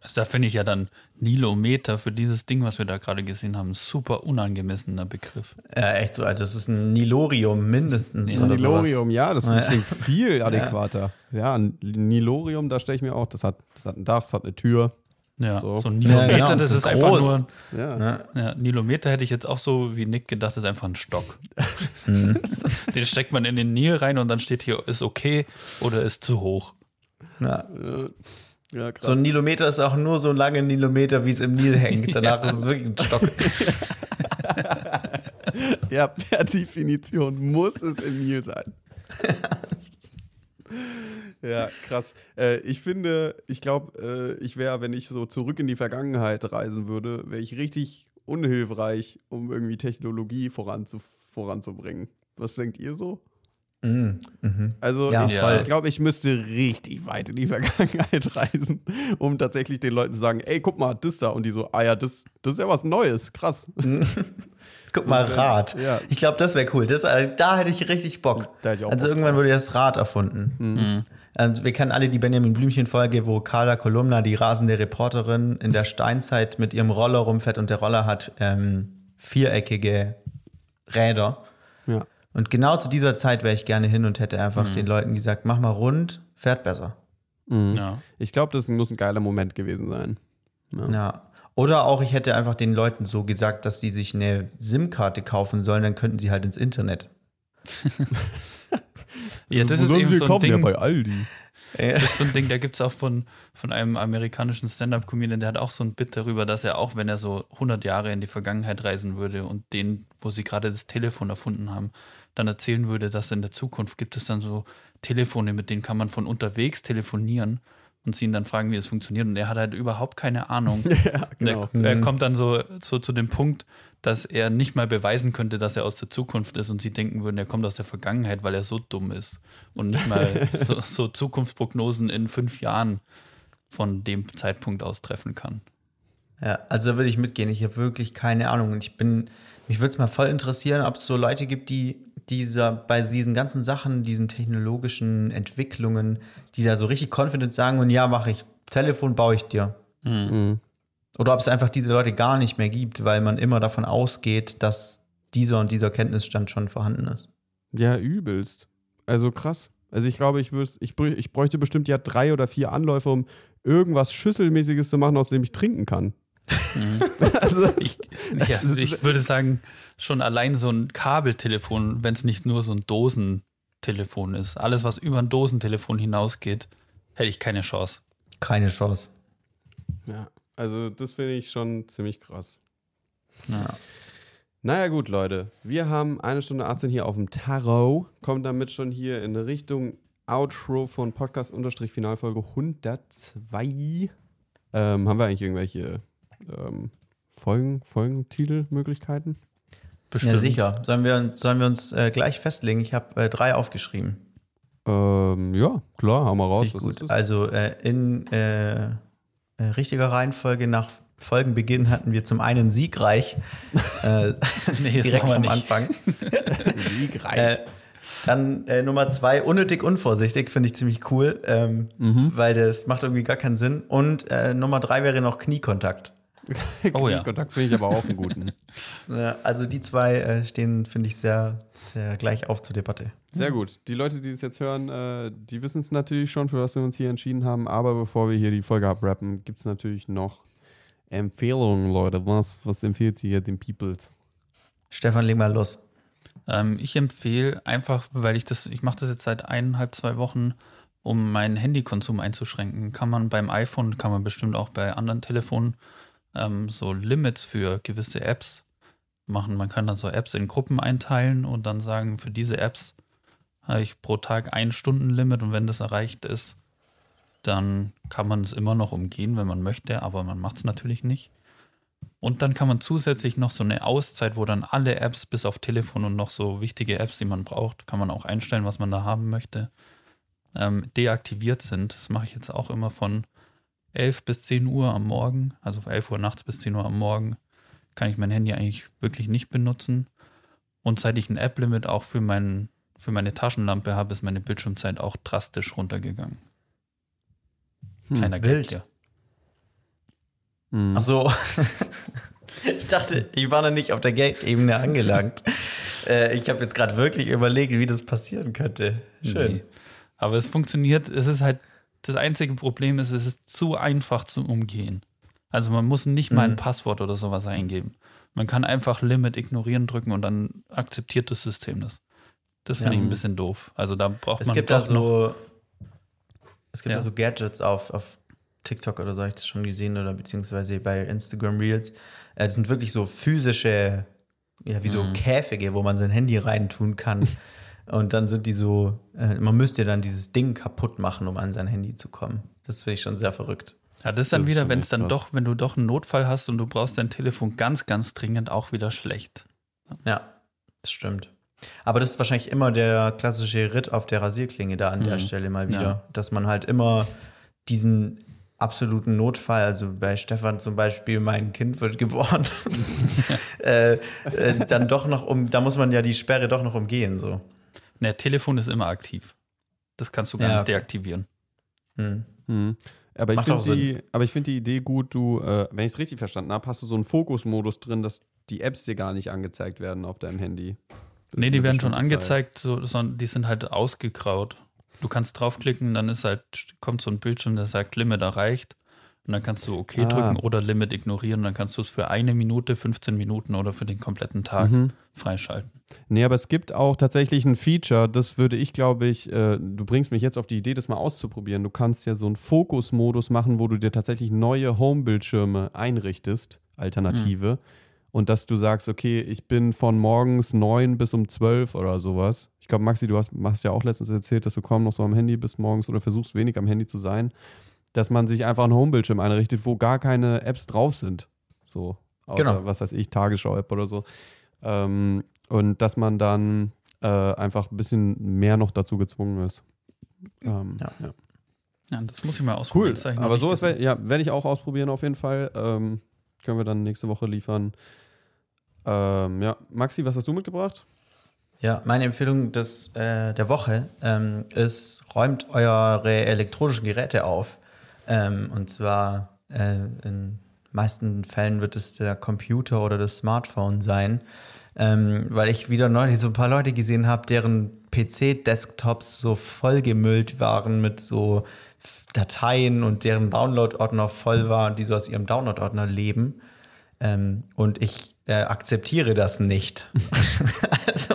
Also da finde ich ja dann Nilometer für dieses Ding, was wir da gerade gesehen haben, super unangemessener Begriff. Ja, echt so. Das ist ein Nilorium mindestens. Ja, sowas. Nilorium, ja, das Ja. klingt viel [LAUGHS] adäquater. Ja, ein Nilorium, da stelle ich mir auch, das hat, das hat ein Dach, das hat eine Tür. Ja, So. so, ein Nilometer, Ja, genau, das, das ist ist einfach groß. nur. Ja. Ja. Nilometer hätte ich jetzt auch so wie Nick gedacht, ist einfach ein Stock. [LAUGHS] Mhm. [LAUGHS] Den steckt man in den Nil rein und dann steht hier, ist okay oder ist zu hoch. Ja. Ja, ja. So ein Nilometer ist auch nur so lange Nilometer, wie es im Nil hängt. Danach [LAUGHS] ist es wirklich ein Stock. [LAUGHS] Ja, per Definition muss es im Nil sein. [LAUGHS] ja, krass. Äh, ich finde, ich glaube, äh, ich wäre, wenn ich so zurück in die Vergangenheit reisen würde, wäre ich richtig unhilfreich, um irgendwie Technologie voranzu voranzubringen. Was denkt ihr so? Mhm. Mhm. Also Ja, ich, ich glaube, ich müsste richtig weit in die [LAUGHS] Vergangenheit reisen, um tatsächlich den Leuten zu sagen, ey, guck mal, das da. Und die so, ah ja, das, das ist ja was Neues, krass. [LAUGHS] Guck mal, wär- Rad. ja. Ich glaube, das wäre cool. Das, äh, da hätte ich richtig Bock. Ich auch also Bock irgendwann drauf. wurde das Rad erfunden. Mhm. Also wir kennen alle die Benjamin Blümchen-Folge, wo Carla Kolumna, die rasende Reporterin, in der Steinzeit mit ihrem Roller rumfährt und der Roller hat ähm, viereckige Räder. Und genau zu dieser Zeit wäre ich gerne hin und hätte einfach den Leuten gesagt, mach mal rund, fährt besser. Mhm. Ja. Ich glaube, das muss ein geiler Moment gewesen sein. Ja. Ja. Oder auch, ich hätte einfach den Leuten so gesagt, dass sie sich eine SIM-Karte kaufen sollen, dann könnten sie halt ins Internet. [LAUGHS] Ja, das Wo ist sollen eben sie so ein kaufen? Ja, Ding. bei Aldi. Das ist so ein Ding, da gibt es auch von, von einem amerikanischen Stand-Up-Comedian, der hat auch so ein Bit darüber, dass er auch, wenn er so 100 Jahre in die Vergangenheit reisen würde und den, wo sie gerade das Telefon erfunden haben, dann erzählen würde, dass in der Zukunft gibt es dann so Telefone, mit denen kann man von unterwegs telefonieren und sie ihn dann fragen, wie es funktioniert. Und er hat halt überhaupt keine Ahnung. [LAUGHS] Ja, genau. Er, er kommt dann so, so zu dem Punkt, dass er nicht mal beweisen könnte, dass er aus der Zukunft ist und sie denken würden, er kommt aus der Vergangenheit, weil er so dumm ist und nicht mal [LAUGHS] so, so Zukunftsprognosen in fünf Jahren von dem Zeitpunkt aus treffen kann. Ja, also da würde ich mitgehen. Ich habe wirklich keine Ahnung. Und ich bin, mich würde es mal voll interessieren, ob es so Leute gibt, die dieser, bei diesen ganzen Sachen, diesen technologischen Entwicklungen, die da so richtig confident sagen und ja, mache ich. Telefon baue ich dir. Mhm. Oder ob es einfach diese Leute gar nicht mehr gibt, weil man immer davon ausgeht, dass dieser und dieser Kenntnisstand schon vorhanden ist. Ja, übelst. Also krass. Also ich glaube, ich, ich, ich bräuchte bestimmt ja drei oder vier Anläufe, um irgendwas Schüsselmäßiges zu machen, aus dem ich trinken kann. Also, [LAUGHS] Ich, ja, ich würde sagen, schon allein so ein Kabeltelefon, wenn es nicht nur so ein Dosentelefon ist, alles, was über ein Dosentelefon hinausgeht, hätte ich keine Chance. Keine Chance. ja, also das finde ich schon ziemlich krass. Ja. Naja, gut, Leute. Wir haben eine Stunde 18 hier auf dem Tarot. Kommt damit schon hier in Richtung Outro von Podcast-Finalfolge 102. Ähm, haben wir eigentlich irgendwelche ähm, Folgen, Folgentitelmöglichkeiten? Bestimmt. Ja, sicher. Sollen wir uns, sollen wir uns äh, gleich festlegen? Ich habe äh, drei aufgeschrieben. Ähm, ja, klar, hau mal raus. Gut. ist das? Also äh, in äh, äh, richtiger Reihenfolge nach Folgenbeginn hatten wir zum einen siegreich äh, [LAUGHS] Nee, [LAUGHS] direkt wir vom nicht. Anfang. [LAUGHS] Siegreich. Äh, dann äh, Nummer zwei, unnötig unvorsichtig, finde ich ziemlich cool, ähm, Mhm. weil das macht irgendwie gar keinen Sinn. Und äh, Nummer drei wäre noch Kniekontakt. [LAUGHS] Oh ja. Kontakt finde ich aber auch einen guten. [LAUGHS] Ja, also die zwei äh, stehen, finde ich, sehr, sehr gleich auf zur Debatte. Sehr gut. Die Leute, die es jetzt hören, äh, die wissen es natürlich schon, für was wir uns hier entschieden haben. Aber bevor wir hier die Folge abrappen, gibt es natürlich noch Empfehlungen, Leute. Was, was empfiehlt ihr den Peoples? Stefan, leg mal los. Ähm, ich empfehle einfach, weil ich das, ich mache das jetzt seit eineinhalb, zwei Wochen um meinen Handykonsum einzuschränken. Kann man beim iPhone, kann man bestimmt auch bei anderen Telefonen ähm, so Limits für gewisse Apps machen. Man kann dann so Apps in Gruppen einteilen und dann sagen, für diese Apps habe ich pro Tag ein Stunden-Limit und wenn das erreicht ist, dann kann man es immer noch umgehen, wenn man möchte, aber man macht es natürlich nicht. Und dann kann man zusätzlich noch so eine Auszeit, wo dann alle Apps bis auf Telefon und noch so wichtige Apps, die man braucht, kann man auch einstellen, was man da haben möchte, ähm, deaktiviert sind. Das mache ich jetzt auch immer von 11 bis 10 Uhr am Morgen, also von 11 Uhr nachts bis 10 Uhr am Morgen, kann ich mein Handy eigentlich wirklich nicht benutzen. Und seit ich ein App-Limit auch für, mein, für meine Taschenlampe habe, ist meine Bildschirmzeit auch drastisch runtergegangen. Hm, Kleiner wild. Geld, ja. Mhm. Ach so. [LAUGHS] ich dachte, ich war noch nicht auf der Geldebene angelangt. [LAUGHS] äh, ich habe jetzt gerade wirklich überlegt, wie das passieren könnte. Schön. Nee. Aber es funktioniert, es ist halt, das einzige Problem ist, es ist zu einfach zu umgehen. Also man muss nicht mal ein Mhm. Passwort oder sowas eingeben. Man kann einfach Limit ignorieren drücken und dann akzeptiert das System das. Das finde Ja. ich ein bisschen doof. Also da braucht Es man gibt da so, es gibt Ja. da so Gadgets auf, auf TikTok oder so, habe ich das schon gesehen oder beziehungsweise bei Instagram Reels. Äh, Es sind wirklich so physische, ja, wie so Mhm. Käfige, wo man sein Handy reintun kann. [LAUGHS] Und dann sind die so, äh, man müsste dann dieses Ding kaputt machen, um an sein Handy zu kommen. Das finde ich schon sehr verrückt. Ja, das ist dann Das wieder, wenn es dann krass. doch, wenn du doch einen Notfall hast und du brauchst dein Telefon ganz, ganz dringend, auch wieder schlecht. Ja, das stimmt. Aber das ist wahrscheinlich immer der klassische Ritt auf der Rasierklinge da an der Mhm. Stelle mal wieder. Ja. Dass man halt immer diesen absoluten Notfall, also bei Stefan zum Beispiel, mein Kind wird geboren, [LAUGHS] [LAUGHS] äh, äh, dann doch noch um, da muss man ja die Sperre doch noch umgehen, so. Ne, Telefon ist immer aktiv. Das kannst du gar Ja, nicht deaktivieren. Hm. Mhm. Aber ich finde die, aber ich finde die Idee gut, du, äh, wenn ich es richtig verstanden habe, hast du so einen Fokusmodus drin, dass die Apps dir gar nicht angezeigt werden auf deinem Handy. Nee, die werden schon angezeigt, so, sondern die sind halt ausgegraut. Du kannst draufklicken, dann ist halt, kommt so ein Bildschirm, der sagt, Limit erreicht. Und dann kannst du OK Ah. drücken oder Limit ignorieren. Dann kannst du es für eine Minute, 15 Minuten oder für den kompletten Tag Mhm. freischalten. Nee, aber es gibt auch tatsächlich ein Feature, das würde ich, glaube ich, äh, du bringst mich jetzt auf die Idee, das mal auszuprobieren. Du kannst ja so einen Fokusmodus machen, wo du dir tatsächlich neue Home-Bildschirme einrichtest, Alternative. Und dass du sagst, okay, ich bin von morgens 9 bis um 12 oder sowas. Ich glaube, Maxi, du hast, hast ja auch letztens erzählt, dass du kaum noch so am Handy bist morgens oder versuchst wenig am Handy zu sein. Dass man sich einfach einen Home-Bildschirm einrichtet, wo gar keine Apps drauf sind. So, außer, Genau. was weiß ich, Tagesschau-App oder so. Ähm, und dass man dann äh, einfach ein bisschen mehr noch dazu gezwungen ist. Ähm, Ja. ja. Ja, das muss ich mal ausprobieren. Cool. Aber sowas werde ja, werd ich auch ausprobieren auf jeden Fall. Ähm, können wir dann nächste Woche liefern. Ähm, ja, Maxi, was hast du mitgebracht? Ja, meine Empfehlung des, äh, der Woche ähm, ist, räumt eure elektronischen Geräte auf. Ähm, und zwar äh, in meisten Fällen wird es der Computer oder das Smartphone sein. Ähm, weil ich wieder neulich so ein paar Leute gesehen habe, deren PC-Desktops so vollgemüllt waren mit so Dateien und deren Download-Ordner voll war und die so aus ihrem Download-Ordner leben. Ähm, und ich äh, akzeptiere das nicht. [LAUGHS] also,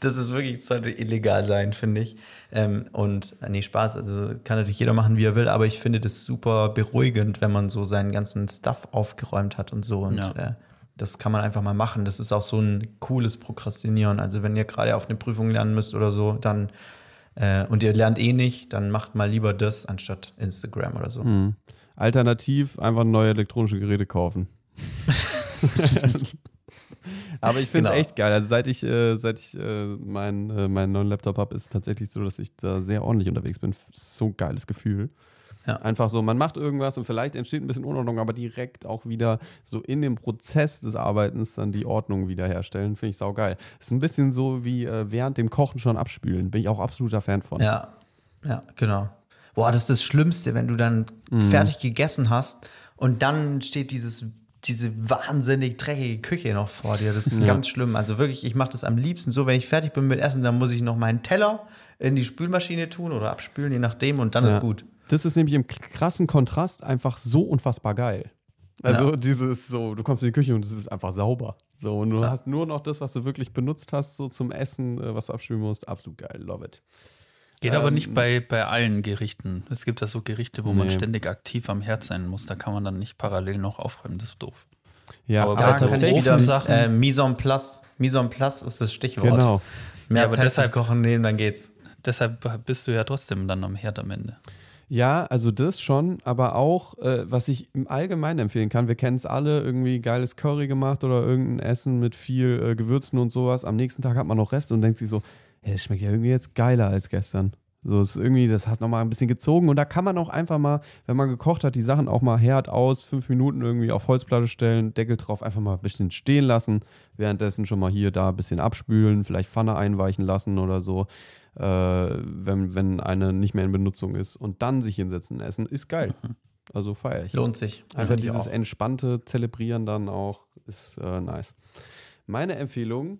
das ist wirklich, sollte illegal sein, finde ich. Ähm, und nee, Spaß, also kann natürlich jeder machen, wie er will, aber ich finde das super beruhigend, wenn man so seinen ganzen Stuff aufgeräumt hat und so. Und Ja. äh, das kann man einfach mal machen. Das ist auch so ein cooles Prokrastinieren. Also, wenn ihr gerade auf eine Prüfung lernen müsst oder so, dann äh, und ihr lernt eh nicht, dann macht mal lieber das anstatt Instagram oder so. Hm. Alternativ einfach neue elektronische Geräte kaufen. [LAUGHS] [LAUGHS] Aber ich finde es Genau. echt geil. Also seit ich, äh, seit ich äh, meinen äh, meinen neuen Laptop habe, ist es tatsächlich so, dass ich da sehr ordentlich unterwegs bin. So ein geiles Gefühl. Ja. Einfach so, man macht irgendwas und vielleicht entsteht ein bisschen Unordnung, aber direkt auch wieder so in dem Prozess des Arbeitens dann die Ordnung wiederherstellen, finde ich saugeil. Ist ein bisschen so wie äh, während dem Kochen schon abspülen. Bin ich auch absoluter Fan von. Ja, ja, genau. Boah, das ist das Schlimmste, wenn du dann fertig gegessen hast und dann steht dieses, diese wahnsinnig dreckige Küche noch vor dir. Das ist [LAUGHS] ganz schlimm. Also wirklich, ich mache das am liebsten so, wenn ich fertig bin mit Essen, dann muss ich noch meinen Teller in die Spülmaschine tun oder abspülen, je nachdem, und dann Ja. ist gut. Das ist nämlich im krassen Kontrast einfach so unfassbar geil. Also Ja. dieses so, du kommst in die Küche und es ist einfach sauber. So, und du hast nur noch das, was du wirklich benutzt hast, so zum Essen, äh, was du abspülen musst. Absolut geil, love it. Geht aber Ähm, nicht bei, bei allen Gerichten. Es gibt ja so Gerichte, wo man Nee. ständig aktiv am Herd sein muss. Da kann man dann nicht parallel noch aufräumen. Das ist doof. Ja, Aber Da so kann ich wieder äh, Mise en place. Mise en place ist das Stichwort. genau. Mehr Ja, aber deshalb- Kochen nehmen, dann geht's. Deshalb bist du ja trotzdem dann am Herd am Ende. Ja, also das schon, aber auch, äh, was ich im Allgemeinen empfehlen kann, wir kennen es alle, irgendwie geiles Curry gemacht oder irgendein Essen mit viel äh, Gewürzen und sowas. Am nächsten Tag hat man noch Rest und denkt sich so, hey, das schmeckt ja irgendwie jetzt geiler als gestern. So ist irgendwie, das hast nochmal ein bisschen gezogen und da kann man auch einfach mal, wenn man gekocht hat, die Sachen auch mal Herd aus, fünf Minuten irgendwie auf Holzplatte stellen, Deckel drauf, einfach mal ein bisschen stehen lassen, währenddessen schon mal hier, da ein bisschen abspülen, vielleicht Pfanne einweichen lassen oder so, äh, wenn, wenn eine nicht mehr in Benutzung ist und dann sich hinsetzen essen, ist geil. Also feiere ich. Lohnt sich. Einfach dieses auch. entspannte Zelebrieren dann auch ist äh, nice. Meine Empfehlung,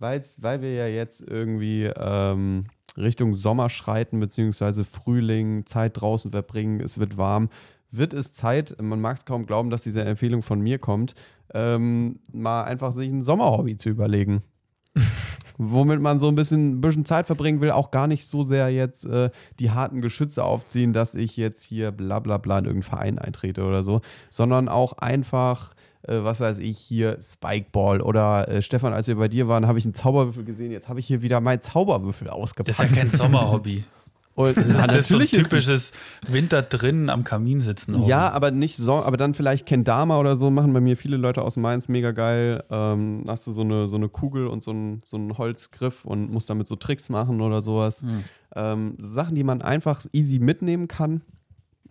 weil wir ja jetzt irgendwie ähm, Richtung Sommer schreiten, beziehungsweise Frühling, Zeit draußen verbringen, es wird warm, wird es Zeit, man mag es kaum glauben, dass diese Empfehlung von mir kommt, ähm, mal einfach sich ein Sommerhobby zu überlegen. [LAUGHS] Womit man so ein bisschen, ein bisschen Zeit verbringen will, auch gar nicht so sehr jetzt äh, die harten Geschütze aufziehen, dass ich jetzt hier bla bla bla in irgendeinen Verein eintrete oder so, sondern auch einfach, äh, was weiß ich, hier Spikeball oder äh, Stefan, als wir bei dir waren, habe ich einen Zauberwürfel gesehen, jetzt habe ich hier wieder meinen Zauberwürfel ausgepackt. Das ist ja kein [LAUGHS] Sommerhobby. Und, Das ist so ein natürlich ist- typisches Winter drinnen am Kamin sitzen. Hobby. Ja, aber nicht so, aber dann vielleicht Kendama oder so machen bei mir viele Leute aus Mainz mega geil. Ähm, hast du so eine, so eine Kugel und so einen so einen Holzgriff und musst damit so Tricks machen oder sowas. Hm. Ähm, Sachen, die man einfach easy mitnehmen kann,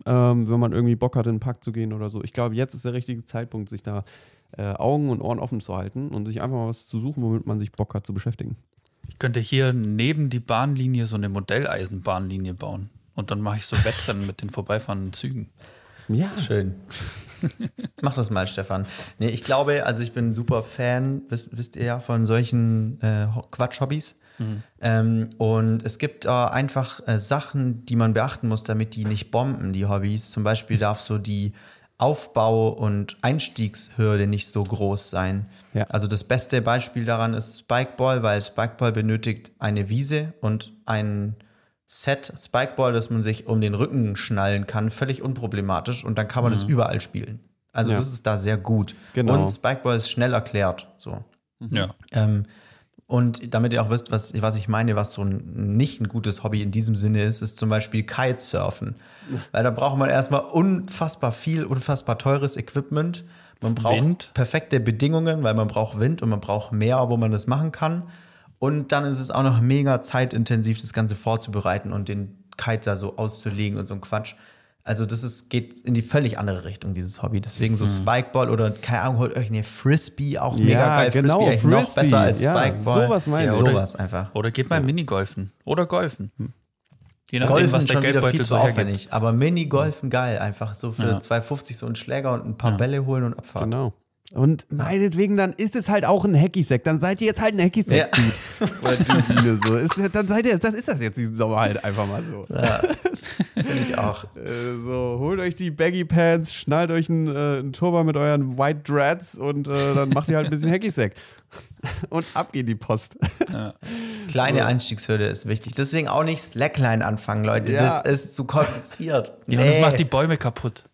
ähm, wenn man irgendwie Bock hat, in den Park zu gehen oder so. Ich glaube, jetzt ist der richtige Zeitpunkt, sich da äh, Augen und Ohren offen zu halten und sich einfach mal was zu suchen, womit man sich Bock hat zu beschäftigen. Ich könnte hier neben die Bahnlinie so eine Modelleisenbahnlinie bauen. Und dann mache ich so Wettrennen mit den vorbeifahrenden Zügen. Ja, Schön. [LAUGHS] Mach das mal, Stefan. Nee, ich glaube, also ich bin ein super Fan, wisst, wisst ihr ja, von solchen äh, Ho- Quatsch-Hobbys. Ähm, und es gibt äh, einfach äh, Sachen, die man beachten muss, damit die nicht bomben, die Hobbys. Zum Beispiel darf so die Aufbau- und Einstiegshürde nicht so groß sein. Ja. Also das beste Beispiel daran ist Spikeball, weil Spikeball benötigt eine Wiese und ein Set Spikeball, das man sich um den Rücken schnallen kann, völlig unproblematisch und dann kann man das überall spielen. Also Ja. das ist da sehr gut. Genau. Und Spikeball ist schnell erklärt. So. Ja. Ähm, und damit ihr auch wisst, was, was ich meine, was so ein, nicht ein gutes Hobby in diesem Sinne ist, ist zum Beispiel Kitesurfen. Weil da braucht man erstmal unfassbar viel, unfassbar teures Equipment. Man braucht Wind. perfekte Bedingungen, weil man braucht Wind und man braucht Meer, wo man das machen kann. Und dann ist es auch noch mega zeitintensiv, das Ganze vorzubereiten und den Kite da so auszulegen und so ein Quatsch. Also das ist, geht in die völlig andere Richtung, dieses Hobby. Deswegen so Spikeball oder, keine Ahnung, holt euch eine Frisbee, auch mega Ja, geil. genau, Frisbee, eigentlich noch Frisbee. besser als Ja, Spikeball. sowas meine ja, ich. Sowas einfach. Oder geht mal Minigolfen. Oder Golfen. Je nachdem, Golfen was der schon wieder Geldbeutel viel zu so aufwendig. Aber Mini-Golfen geil. Einfach so für Ja. 2,50 so einen Schläger und ein paar Bälle holen und abfahren. Genau. Und meinetwegen, dann ist es halt auch ein Hacky-Sack. Dann seid ihr jetzt halt ein Hacky-Sack. Ja. [LAUGHS] Oder so. Ist, dann seid ihr, das ist das jetzt diesen Sommer halt einfach mal so. Finde ich auch. [LAUGHS] Äh, so, holt euch die Baggy Pants, schnallt euch einen, äh, einen Turban mit euren White Dreads und äh, dann macht ihr halt ein bisschen Hacky-Sack. [LAUGHS] Und ab geht die Post. Kleine Einstiegshürde ist wichtig. Deswegen auch nicht Slackline anfangen, Leute. Ja. Das ist zu kompliziert. Ja, und das macht die Bäume kaputt.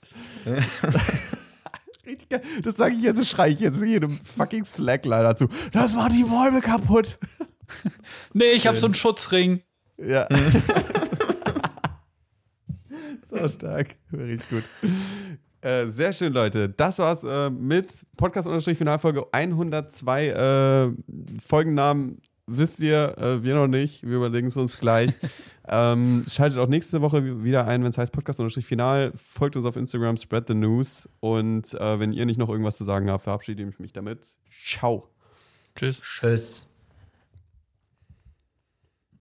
Richtig geil. Das sage ich jetzt, das schreie ich jetzt jedem fucking Slackline dazu. Das macht die Bäume kaputt. Nee, ich habe so einen Schutzring. Ja. [LAUGHS] so stark. Richtig gut. Äh, sehr schön, Leute. Das war's äh, mit Podcast-Finalfolge 102. Äh, Folgennamen wisst ihr, äh, wir noch nicht. Wir überlegen es uns gleich. [LAUGHS] ähm, schaltet auch nächste Woche wieder ein, wenn es heißt Podcast-Final. Folgt uns auf Instagram, spread the news. Und äh, wenn ihr nicht noch irgendwas zu sagen habt, verabschiede ich mich damit. Ciao. Tschüss. Tschüss.